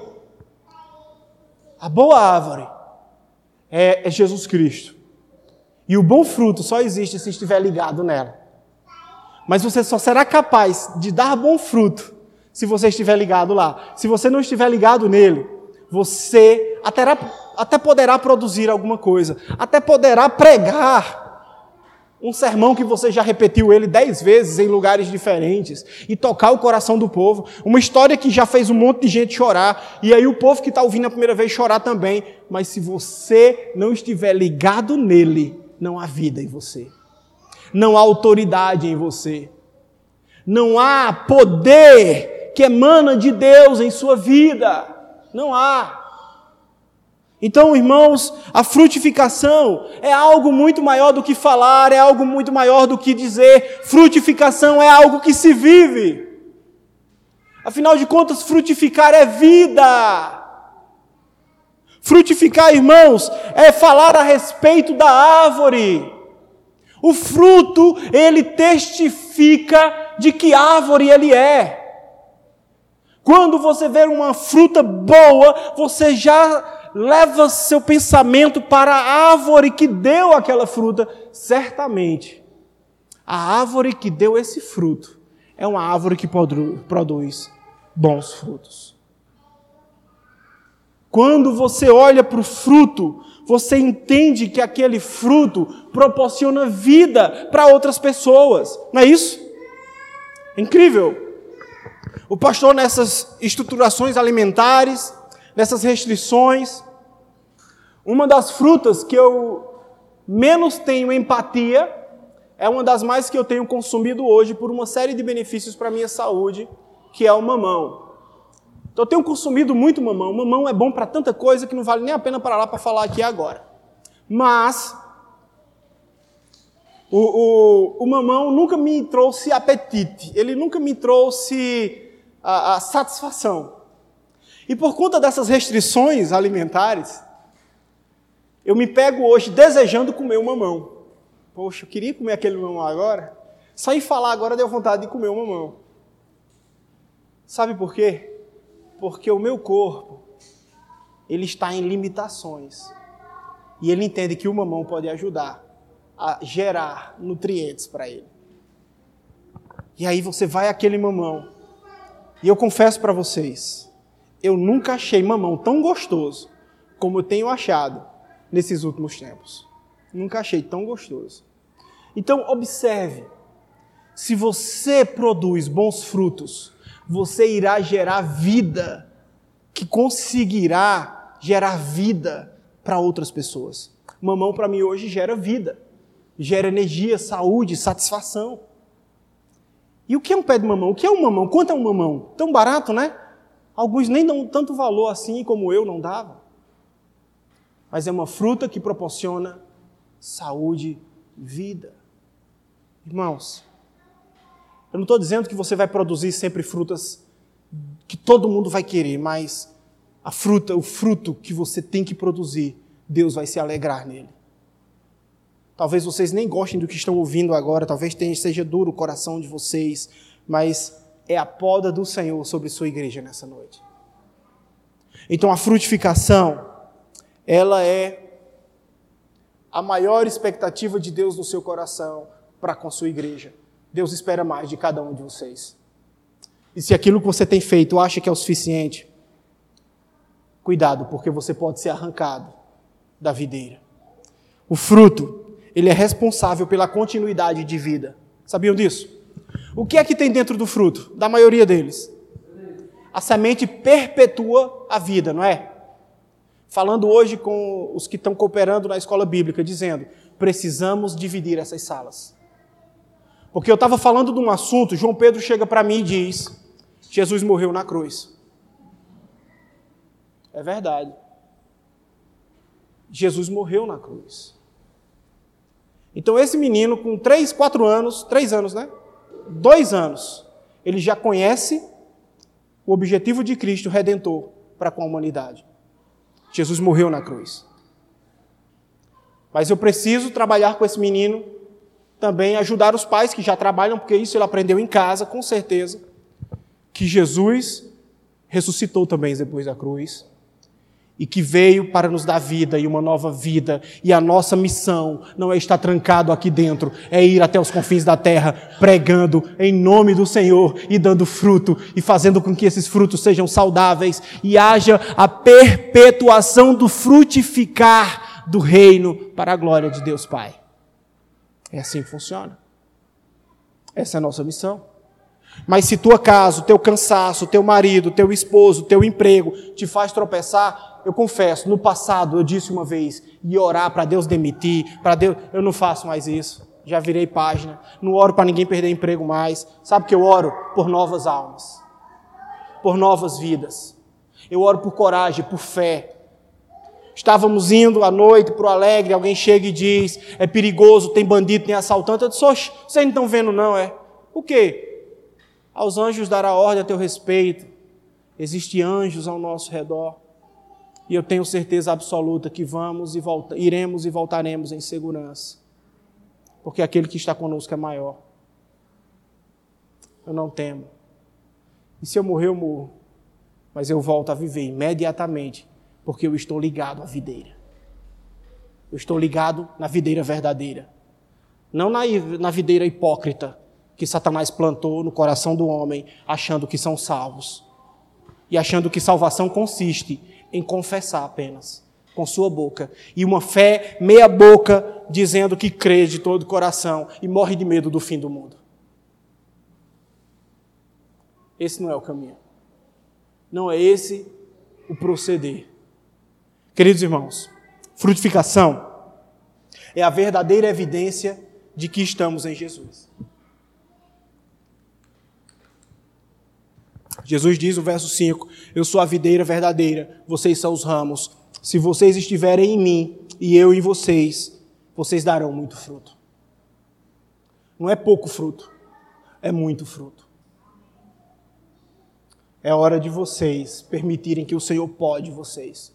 a boa árvore é, é Jesus Cristo. E o bom fruto só existe se estiver ligado nela. Mas você só será capaz de dar bom fruto se você estiver ligado lá. Se você não estiver ligado nele, você até, até poderá produzir alguma coisa, até poderá pregar um sermão que você já repetiu ele dez vezes em lugares diferentes e tocar o coração do povo, uma história que já fez um monte de gente chorar e aí o povo que está ouvindo a primeira vez chorar também, mas se você não estiver ligado nele, não há vida em você, não há autoridade em você, não há poder que emana de Deus em sua vida, não há. Então, irmãos, a frutificação é algo muito maior do que falar, é algo muito maior do que dizer. Frutificação é algo que se vive. Afinal de contas, frutificar é vida. Frutificar, irmãos, é falar a respeito da árvore. O fruto, ele testifica de que árvore ele é. Quando você vê uma fruta boa, você já leva seu pensamento para a árvore que deu aquela fruta, certamente a árvore que deu esse fruto é uma árvore que produz bons frutos. Quando você olha para o fruto, você entende que aquele fruto proporciona vida para outras pessoas. Não é isso? É incrível. O pastor, nessas estruturações alimentares, nessas restrições. Uma das frutas que eu menos tenho empatia é uma das mais que eu tenho consumido hoje por uma série de benefícios para a minha saúde, que é o mamão. Então eu tenho consumido muito mamão. O mamão é bom para tanta coisa que não vale nem a pena parar lá para falar aqui agora. Mas o, o, o, mamão nunca me trouxe apetite, ele nunca me trouxe a, a satisfação. E por conta dessas restrições alimentares, eu me pego hoje desejando comer um mamão. Poxa, eu queria comer aquele mamão agora. Só em falar agora deu vontade de comer um mamão. Sabe por quê? Porque o meu corpo, ele está em limitações. E ele entende que o mamão pode ajudar a gerar nutrientes para ele. E aí você vai aquele mamão. E eu confesso para vocês, eu nunca achei mamão tão gostoso como eu tenho achado nesses últimos tempos. Nunca achei tão gostoso. Então, observe: se você produz bons frutos, você irá gerar vida, que conseguirá gerar vida para outras pessoas. Mamão, para mim, hoje gera vida, gera energia, saúde, satisfação. E o que é um pé de mamão? O que é um mamão? Quanto é um mamão? Tão barato, né? Alguns nem dão tanto valor assim como eu não dava. Mas é uma fruta que proporciona saúde e vida. Irmãos, eu não estou dizendo que você vai produzir sempre frutas que todo mundo vai querer, mas a fruta, o fruto que você tem que produzir, Deus vai se alegrar nele. Talvez vocês nem gostem do que estão ouvindo agora, talvez seja duro o coração de vocês, mas é a poda do Senhor sobre sua igreja nessa noite. Então a frutificação, ela é a maior expectativa de Deus no seu coração para com sua igreja. Deus espera mais de cada um de vocês. E se aquilo que você tem feito acha que é o suficiente, cuidado, porque você pode ser arrancado da videira. O fruto, ele é responsável pela continuidade de vida. Sabiam disso? O que é que tem dentro do fruto? Da maioria deles. A semente perpetua a vida, não é? Falando hoje com os que estão cooperando na escola bíblica, dizendo: precisamos dividir essas salas. Porque eu estava falando de um assunto, João Pedro chega para mim e diz: Jesus morreu na cruz. É verdade. Jesus morreu na cruz. Então, esse menino, com 3, 4 anos, 3 anos, né? dois anos, ele já conhece o objetivo de Cristo redentor para com a humanidade. Jesus morreu na cruz. Mas eu preciso trabalhar com esse menino, também ajudar os pais que já trabalham, porque isso ele aprendeu em casa, com certeza, que Jesus ressuscitou também depois da cruz. E que veio para nos dar vida e uma nova vida. E a nossa missão não é estar trancado aqui dentro, é ir até os confins da terra, pregando em nome do Senhor e dando fruto e fazendo com que esses frutos sejam saudáveis e haja a perpetuação do frutificar do reino para a glória de Deus Pai. É assim que funciona. Essa é a nossa missão. Mas se tua casa, teu cansaço, teu marido, teu esposo, teu emprego te faz tropeçar, eu confesso, no passado eu disse uma vez, ia orar para Deus demitir, para Deus. Eu não faço mais isso. Já virei página. Não oro para ninguém perder emprego mais. Sabe que eu oro por novas almas, por novas vidas. Eu oro por coragem, por fé. Estávamos indo à noite para o Alegre, alguém chega e diz: é perigoso, tem bandido, tem assaltante. Eu disse: Oxe, vocês não estão vendo, não, é? O quê? Aos anjos dará ordem a teu respeito. Existem anjos ao nosso redor. E eu tenho certeza absoluta que vamos e volta, iremos e voltaremos em segurança. Porque aquele que está conosco é maior. Eu não temo. E se eu morrer, eu morro. Mas eu volto a viver imediatamente, porque eu estou ligado à videira. Eu estou ligado na videira verdadeira. Não na, na videira hipócrita que Satanás plantou no coração do homem, achando que são salvos. E achando que salvação consiste em confessar apenas com sua boca e uma fé meia boca dizendo que crê de todo o coração e morre de medo do fim do mundo. Esse não é o caminho. Não é esse o proceder. Queridos irmãos, frutificação é a verdadeira evidência de que estamos em Jesus. Jesus diz no verso 5: Eu sou a videira verdadeira, vocês são os ramos. Se vocês estiverem em mim e eu em vocês, vocês darão muito fruto. Não é pouco fruto, é muito fruto. É hora de vocês permitirem que o Senhor pode vocês.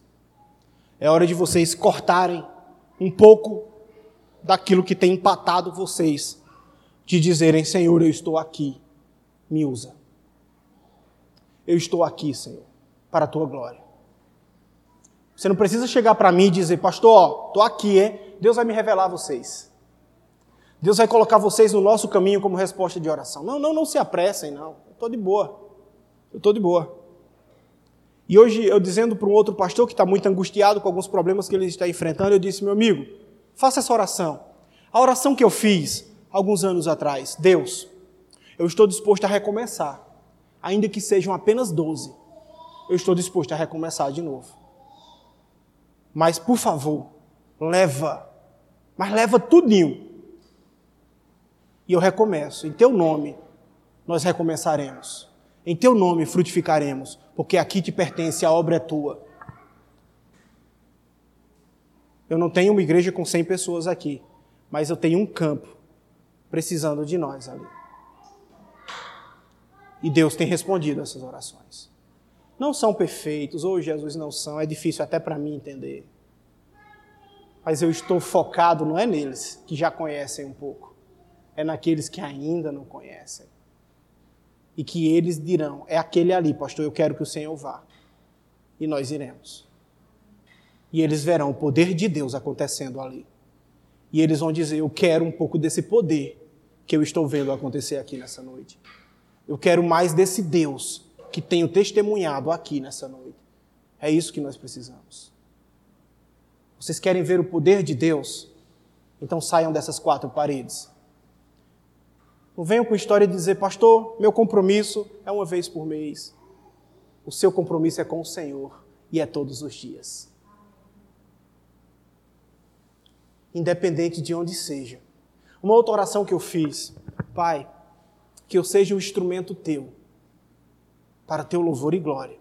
É hora de vocês cortarem um pouco daquilo que tem empatado vocês, de dizerem: Senhor, eu estou aqui, me usa. Eu estou aqui, Senhor, para a tua glória. Você não precisa chegar para mim e dizer, pastor, estou aqui, hein? Deus vai me revelar a vocês. Deus vai colocar vocês no nosso caminho como resposta de oração. Não, não, não se apressem, não. Eu estou de boa. Eu estou de boa. E hoje, eu dizendo para um outro pastor que está muito angustiado com alguns problemas que ele está enfrentando, eu disse, meu amigo, faça essa oração. A oração que eu fiz alguns anos atrás, Deus, eu estou disposto a recomeçar ainda que sejam apenas 12, eu estou disposto a recomeçar de novo. Mas, por favor, leva, mas leva tudinho. E eu recomeço. Em teu nome, nós recomeçaremos. Em teu nome frutificaremos, porque aqui te pertence, a obra é tua. Eu não tenho uma igreja com 100 pessoas aqui, mas eu tenho um campo precisando de nós ali. E Deus tem respondido essas orações. Não são perfeitos, ou Jesus não são, é difícil até para mim entender. Mas eu estou focado não é neles que já conhecem um pouco, é naqueles que ainda não conhecem. E que eles dirão: é aquele ali, pastor, eu quero que o Senhor vá. E nós iremos. E eles verão o poder de Deus acontecendo ali. E eles vão dizer: eu quero um pouco desse poder que eu estou vendo acontecer aqui nessa noite. Eu quero mais desse Deus que tenho testemunhado aqui nessa noite. É isso que nós precisamos. Vocês querem ver o poder de Deus? Então saiam dessas quatro paredes. Não venham com história de dizer, pastor, meu compromisso é uma vez por mês. O seu compromisso é com o Senhor e é todos os dias. Independente de onde seja. Uma outra oração que eu fiz, Pai, que eu seja um instrumento teu, para teu louvor e glória.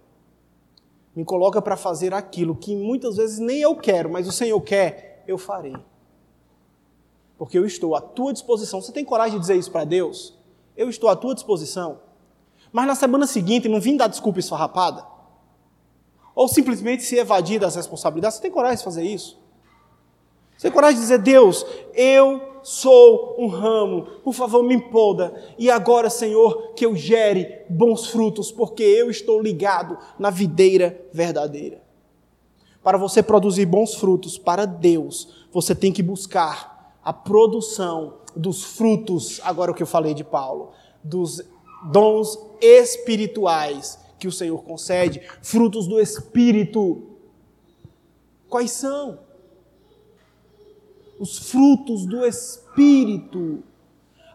Me coloca para fazer aquilo que muitas vezes nem eu quero, mas o Senhor quer, eu farei. Porque eu estou à tua disposição. Você tem coragem de dizer isso para Deus? Eu estou à tua disposição. Mas na semana seguinte não vim dar desculpa esfarrapada? Ou simplesmente se evadir das responsabilidades? Você tem coragem de fazer isso? Você tem coragem de dizer, Deus, eu sou um ramo, por favor me empoda. E agora, Senhor, que eu gere bons frutos, porque eu estou ligado na videira verdadeira. Para você produzir bons frutos para Deus, você tem que buscar a produção dos frutos, agora o que eu falei de Paulo, dos dons espirituais que o Senhor concede, frutos do Espírito. Quais são? Os frutos do Espírito.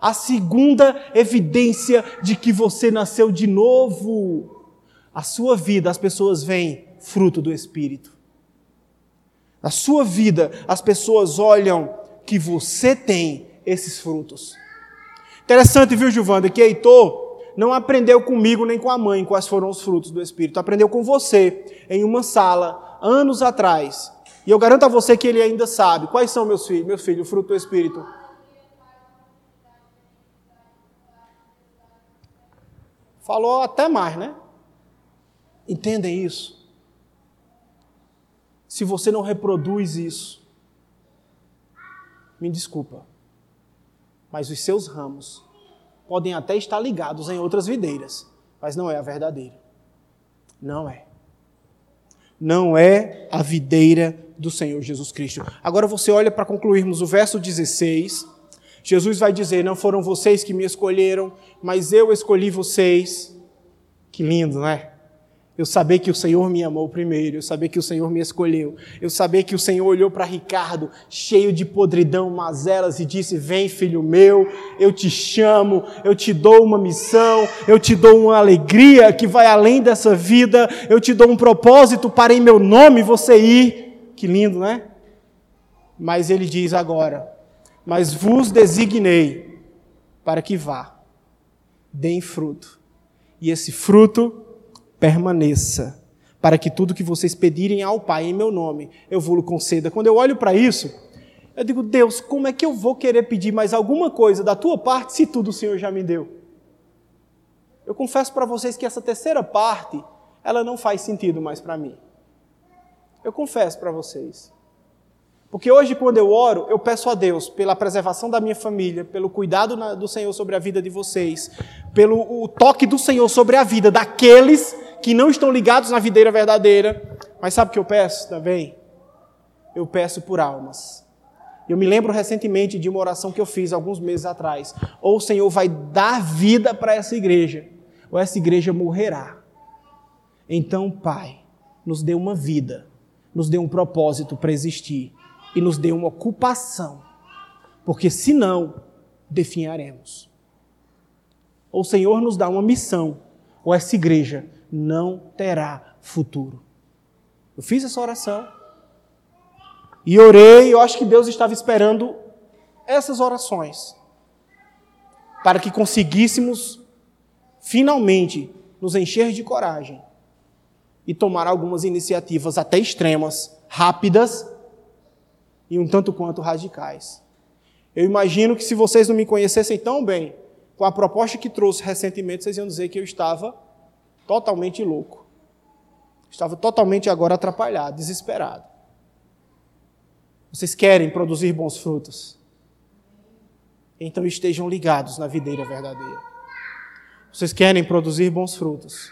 A segunda evidência de que você nasceu de novo. A sua vida, as pessoas veem fruto do Espírito. Na sua vida, as pessoas olham que você tem esses frutos. Interessante, viu, Gilvanda, que Heitor não aprendeu comigo nem com a mãe quais foram os frutos do Espírito. Aprendeu com você, em uma sala, anos atrás. E eu garanto a você que ele ainda sabe. Quais são meus filhos? Meu filho, o fruto do Espírito. Falou até mais, né? Entendem isso? Se você não reproduz isso, me desculpa, mas os seus ramos podem até estar ligados em outras videiras, mas não é a verdadeira. Não é. Não é a videira do Senhor Jesus Cristo. Agora você olha para concluirmos o verso 16. Jesus vai dizer: Não foram vocês que me escolheram, mas eu escolhi vocês. Que lindo, não é? Eu saber que o Senhor me amou primeiro, eu saber que o Senhor me escolheu, eu saber que o Senhor olhou para Ricardo, cheio de podridão, mazelas, e disse: Vem, filho meu, eu te chamo, eu te dou uma missão, eu te dou uma alegria que vai além dessa vida, eu te dou um propósito para em meu nome você ir. Que lindo, né? Mas ele diz agora: Mas vos designei para que vá, deem fruto, e esse fruto permaneça, para que tudo que vocês pedirem ao Pai em meu nome, eu vou lhe conceda. Quando eu olho para isso, eu digo, Deus, como é que eu vou querer pedir mais alguma coisa da tua parte se tudo o Senhor já me deu? Eu confesso para vocês que essa terceira parte, ela não faz sentido mais para mim. Eu confesso para vocês. Porque hoje, quando eu oro, eu peço a Deus pela preservação da minha família, pelo cuidado do Senhor sobre a vida de vocês, pelo toque do Senhor sobre a vida daqueles que não estão ligados na videira verdadeira. Mas sabe o que eu peço também? Eu peço por almas. Eu me lembro recentemente de uma oração que eu fiz alguns meses atrás. Ou o Senhor vai dar vida para essa igreja, ou essa igreja morrerá. Então, Pai, nos dê uma vida, nos dê um propósito para existir e nos dê uma ocupação, porque senão definharemos. Ou o Senhor nos dá uma missão, ou essa igreja não terá futuro. Eu fiz essa oração e orei, eu acho que Deus estava esperando essas orações para que conseguíssemos finalmente nos encher de coragem e tomar algumas iniciativas até extremas, rápidas e um tanto quanto radicais. Eu imagino que se vocês não me conhecessem tão bem, com a proposta que trouxe recentemente, vocês iam dizer que eu estava totalmente louco. Estava totalmente agora atrapalhado, desesperado. Vocês querem produzir bons frutos? Então estejam ligados na videira verdadeira. Vocês querem produzir bons frutos?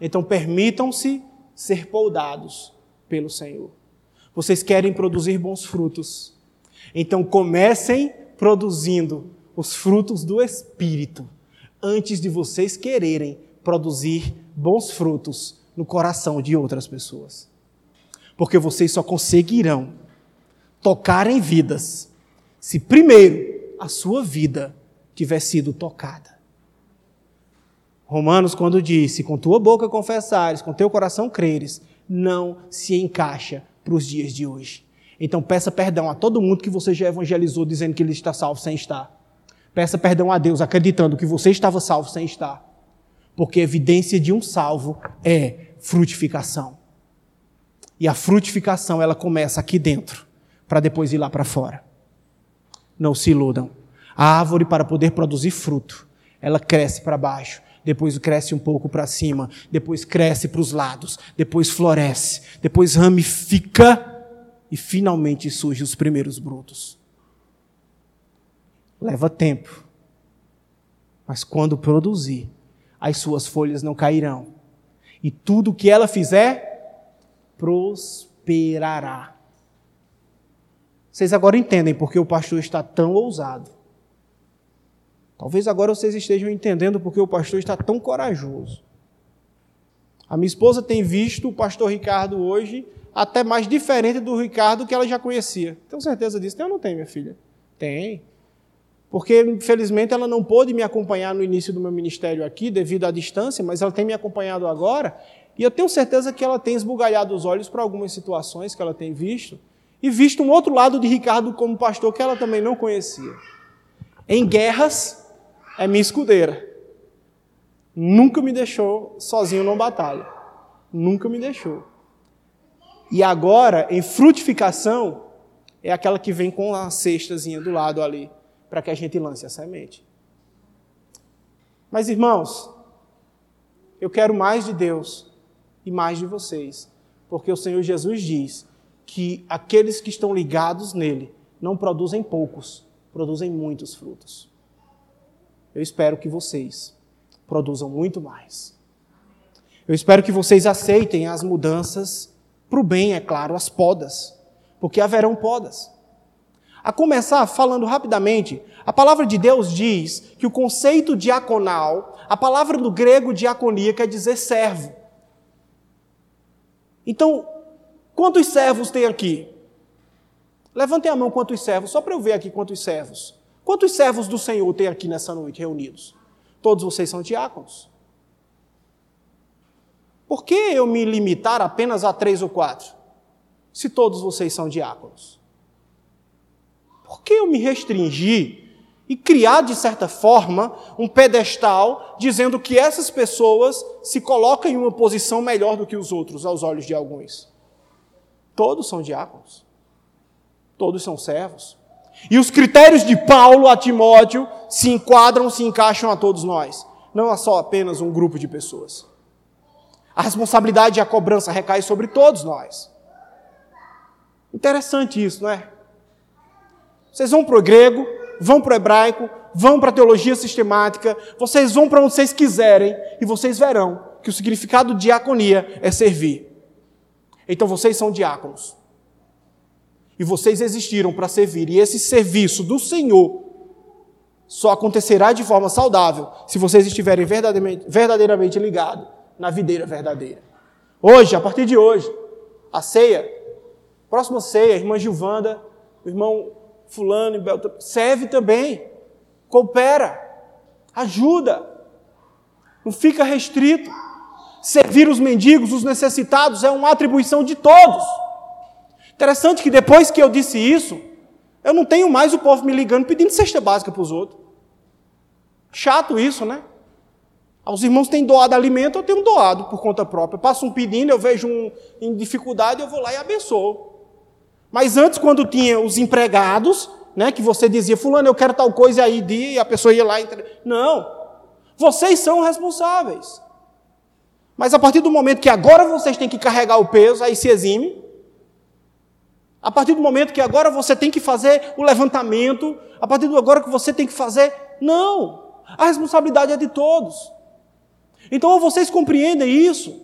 Então permitam-se ser poldados pelo Senhor. Vocês querem produzir bons frutos? Então comecem produzindo os frutos do Espírito antes de vocês quererem produzir bons frutos no coração de outras pessoas. Porque vocês só conseguirão tocar em vidas se primeiro a sua vida tiver sido tocada. Romanos, quando disse: Com tua boca confessares, com teu coração creres, não se encaixa para os dias de hoje. Então peça perdão a todo mundo que você já evangelizou dizendo que ele está salvo sem estar. Peça perdão a Deus acreditando que você estava salvo sem estar. Porque a evidência de um salvo é frutificação. E a frutificação ela começa aqui dentro, para depois ir lá para fora. Não se iludam. A árvore para poder produzir fruto, ela cresce para baixo, depois cresce um pouco para cima, depois cresce para os lados, depois floresce, depois ramifica e finalmente surgem os primeiros brotos. Leva tempo, mas quando produzir, as suas folhas não cairão. E tudo que ela fizer, prosperará. prosperará. Vocês agora entendem porque o pastor está tão ousado. Talvez agora vocês estejam entendendo porque o pastor está tão corajoso. A minha esposa tem visto o pastor Ricardo hoje até mais diferente do Ricardo que ela já conhecia. Tenho certeza disso? Tem ou não tem, minha filha? Tem. Porque, infelizmente, ela não pôde me acompanhar no início do meu ministério aqui, devido à distância, mas ela tem me acompanhado agora. E eu tenho certeza que ela tem esbugalhado os olhos para algumas situações que ela tem visto. E visto um outro lado de Ricardo como pastor que ela também não conhecia. Em guerras, é minha escudeira. Nunca me deixou sozinho numa batalha. Nunca me deixou. E agora, em frutificação, é aquela que vem com a cestazinha do lado ali, para que a gente lance a semente. Mas, irmãos, eu quero mais de Deus e mais de vocês, porque o Senhor Jesus diz que aqueles que estão ligados nele não produzem poucos, produzem muitos frutos. Eu espero que vocês produzam muito mais. Eu espero que vocês aceitem as mudanças para o bem, é claro, as podas, porque haverão podas. A começar, falando rapidamente, a palavra de Deus diz que o conceito diaconal, a palavra do grego diaconia quer dizer servo. Então, quantos servos tem aqui? Levantem a mão quantos servos, só para eu ver aqui quantos servos. Quantos servos do Senhor tem aqui nessa noite reunidos? Todos vocês são diáconos. Por que eu me limitar apenas a três ou quatro? Se todos vocês são diáconos. Por que eu me restringir e criar, de certa forma, um pedestal dizendo que essas pessoas se colocam em uma posição melhor do que os outros aos olhos de alguns? Todos são diáconos. Todos são servos. E os critérios de Paulo a Timóteo se enquadram, se encaixam a todos nós. Não é só apenas um grupo de pessoas. A responsabilidade e a cobrança recai sobre todos nós. Interessante isso, não é? Vocês vão para o grego, vão para o hebraico, vão para a teologia sistemática, vocês vão para onde vocês quiserem e vocês verão que o significado de diaconia é servir. Então vocês são diáconos. E vocês existiram para servir. E esse serviço do Senhor só acontecerá de forma saudável se vocês estiverem verdadeiramente, verdadeiramente ligados na videira verdadeira. Hoje, a partir de hoje, a ceia, próxima ceia, irmã Gilvanda, o irmão Fulano e Beltrano, serve também, coopera, ajuda, não fica restrito. Servir os mendigos, os necessitados, é uma atribuição de todos. Interessante que depois que eu disse isso, eu não tenho mais o povo me ligando pedindo cesta básica para os outros. Chato isso, né? Os irmãos têm doado alimento, eu tenho doado por conta própria. Eu passo um pedindo, eu vejo um em dificuldade, eu vou lá e abençoo. Mas antes, quando tinha os empregados, né, que você dizia, fulano, eu quero tal coisa aí, e a pessoa ia lá e... Não. Vocês são responsáveis. Mas a partir do momento que agora vocês têm que carregar o peso, aí se exime. A partir do momento que agora você tem que fazer o levantamento, a partir do agora que você tem que fazer. Não! A responsabilidade é de todos. Então, ou vocês compreendem isso,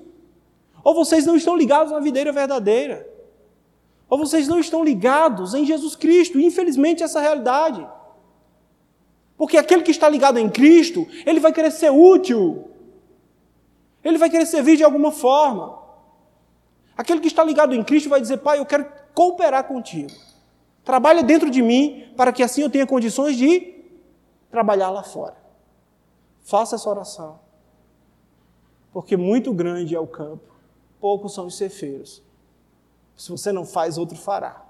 ou vocês não estão ligados na videira verdadeira, ou vocês não estão ligados em Jesus Cristo. Infelizmente, essa é a realidade. Porque aquele que está ligado em Cristo, ele vai querer ser útil, ele vai querer servir de alguma forma. Aquele que está ligado em Cristo vai dizer: Pai, eu quero cooperar contigo. Trabalha dentro de mim para que assim eu tenha condições de trabalhar lá fora. Faça essa oração. Porque muito grande é o campo, poucos são os cefeiros. Se você não faz, outro fará.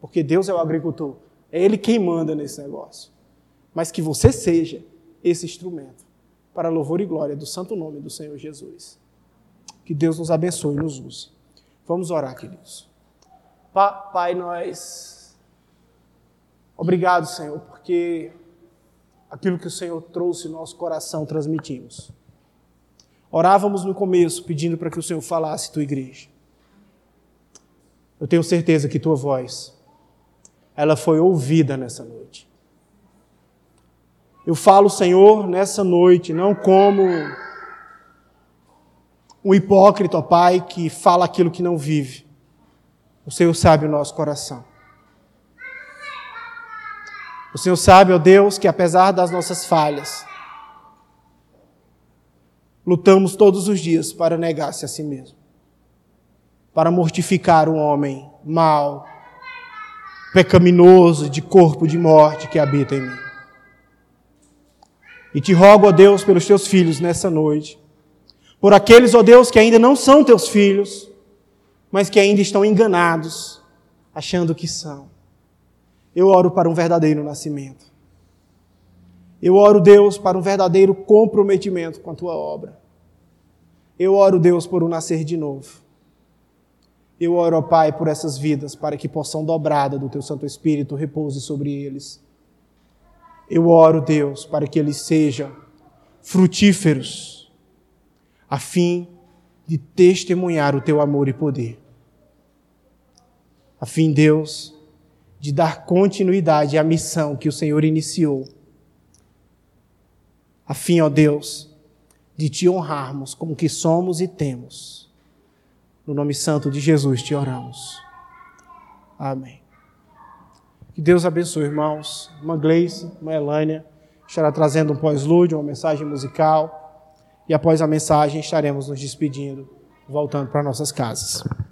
Porque Deus é o agricultor, é Ele quem manda nesse negócio. Mas que você seja esse instrumento para louvor e glória do santo nome do Senhor Jesus. Que Deus nos abençoe e nos use. Vamos orar, queridos. Pai, nós. Obrigado, Senhor, porque aquilo que o Senhor trouxe no nosso coração transmitimos. Orávamos no começo pedindo para que o Senhor falasse tua igreja. Eu tenho certeza que tua voz, ela foi ouvida nessa noite. Eu falo, Senhor, nessa noite, não como um hipócrita, ó Pai, que fala aquilo que não vive O Senhor sabe o nosso coração. O Senhor sabe, ó Deus, que apesar das nossas falhas, lutamos todos os dias para negar-se a si mesmo, para mortificar o homem mau, pecaminoso, de corpo de morte que habita em mim. E te rogo, ó Deus, pelos teus filhos nessa noite, por aqueles, ó Deus, que ainda não são teus filhos, mas que ainda estão enganados, achando que são. Eu oro para um verdadeiro nascimento. Eu oro, Deus, para um verdadeiro comprometimento com a tua obra. Eu oro, Deus, por um nascer de novo. Eu oro, Pai, por essas vidas, para que possam dobrada do teu Santo Espírito repouse sobre eles. Eu oro, Deus, para que eles sejam frutíferos, a fim de testemunhar o teu amor e poder. A fim, Deus, de dar continuidade à missão que o Senhor iniciou. A fim, ó Deus, de te honrarmos como que somos e temos. No nome santo de Jesus te oramos. Amém. Que Deus abençoe, irmãos. Uma Gleice, uma Elânia, estará trazendo um pós-lúdio, uma mensagem musical. E após a mensagem estaremos nos despedindo, voltando para nossas casas.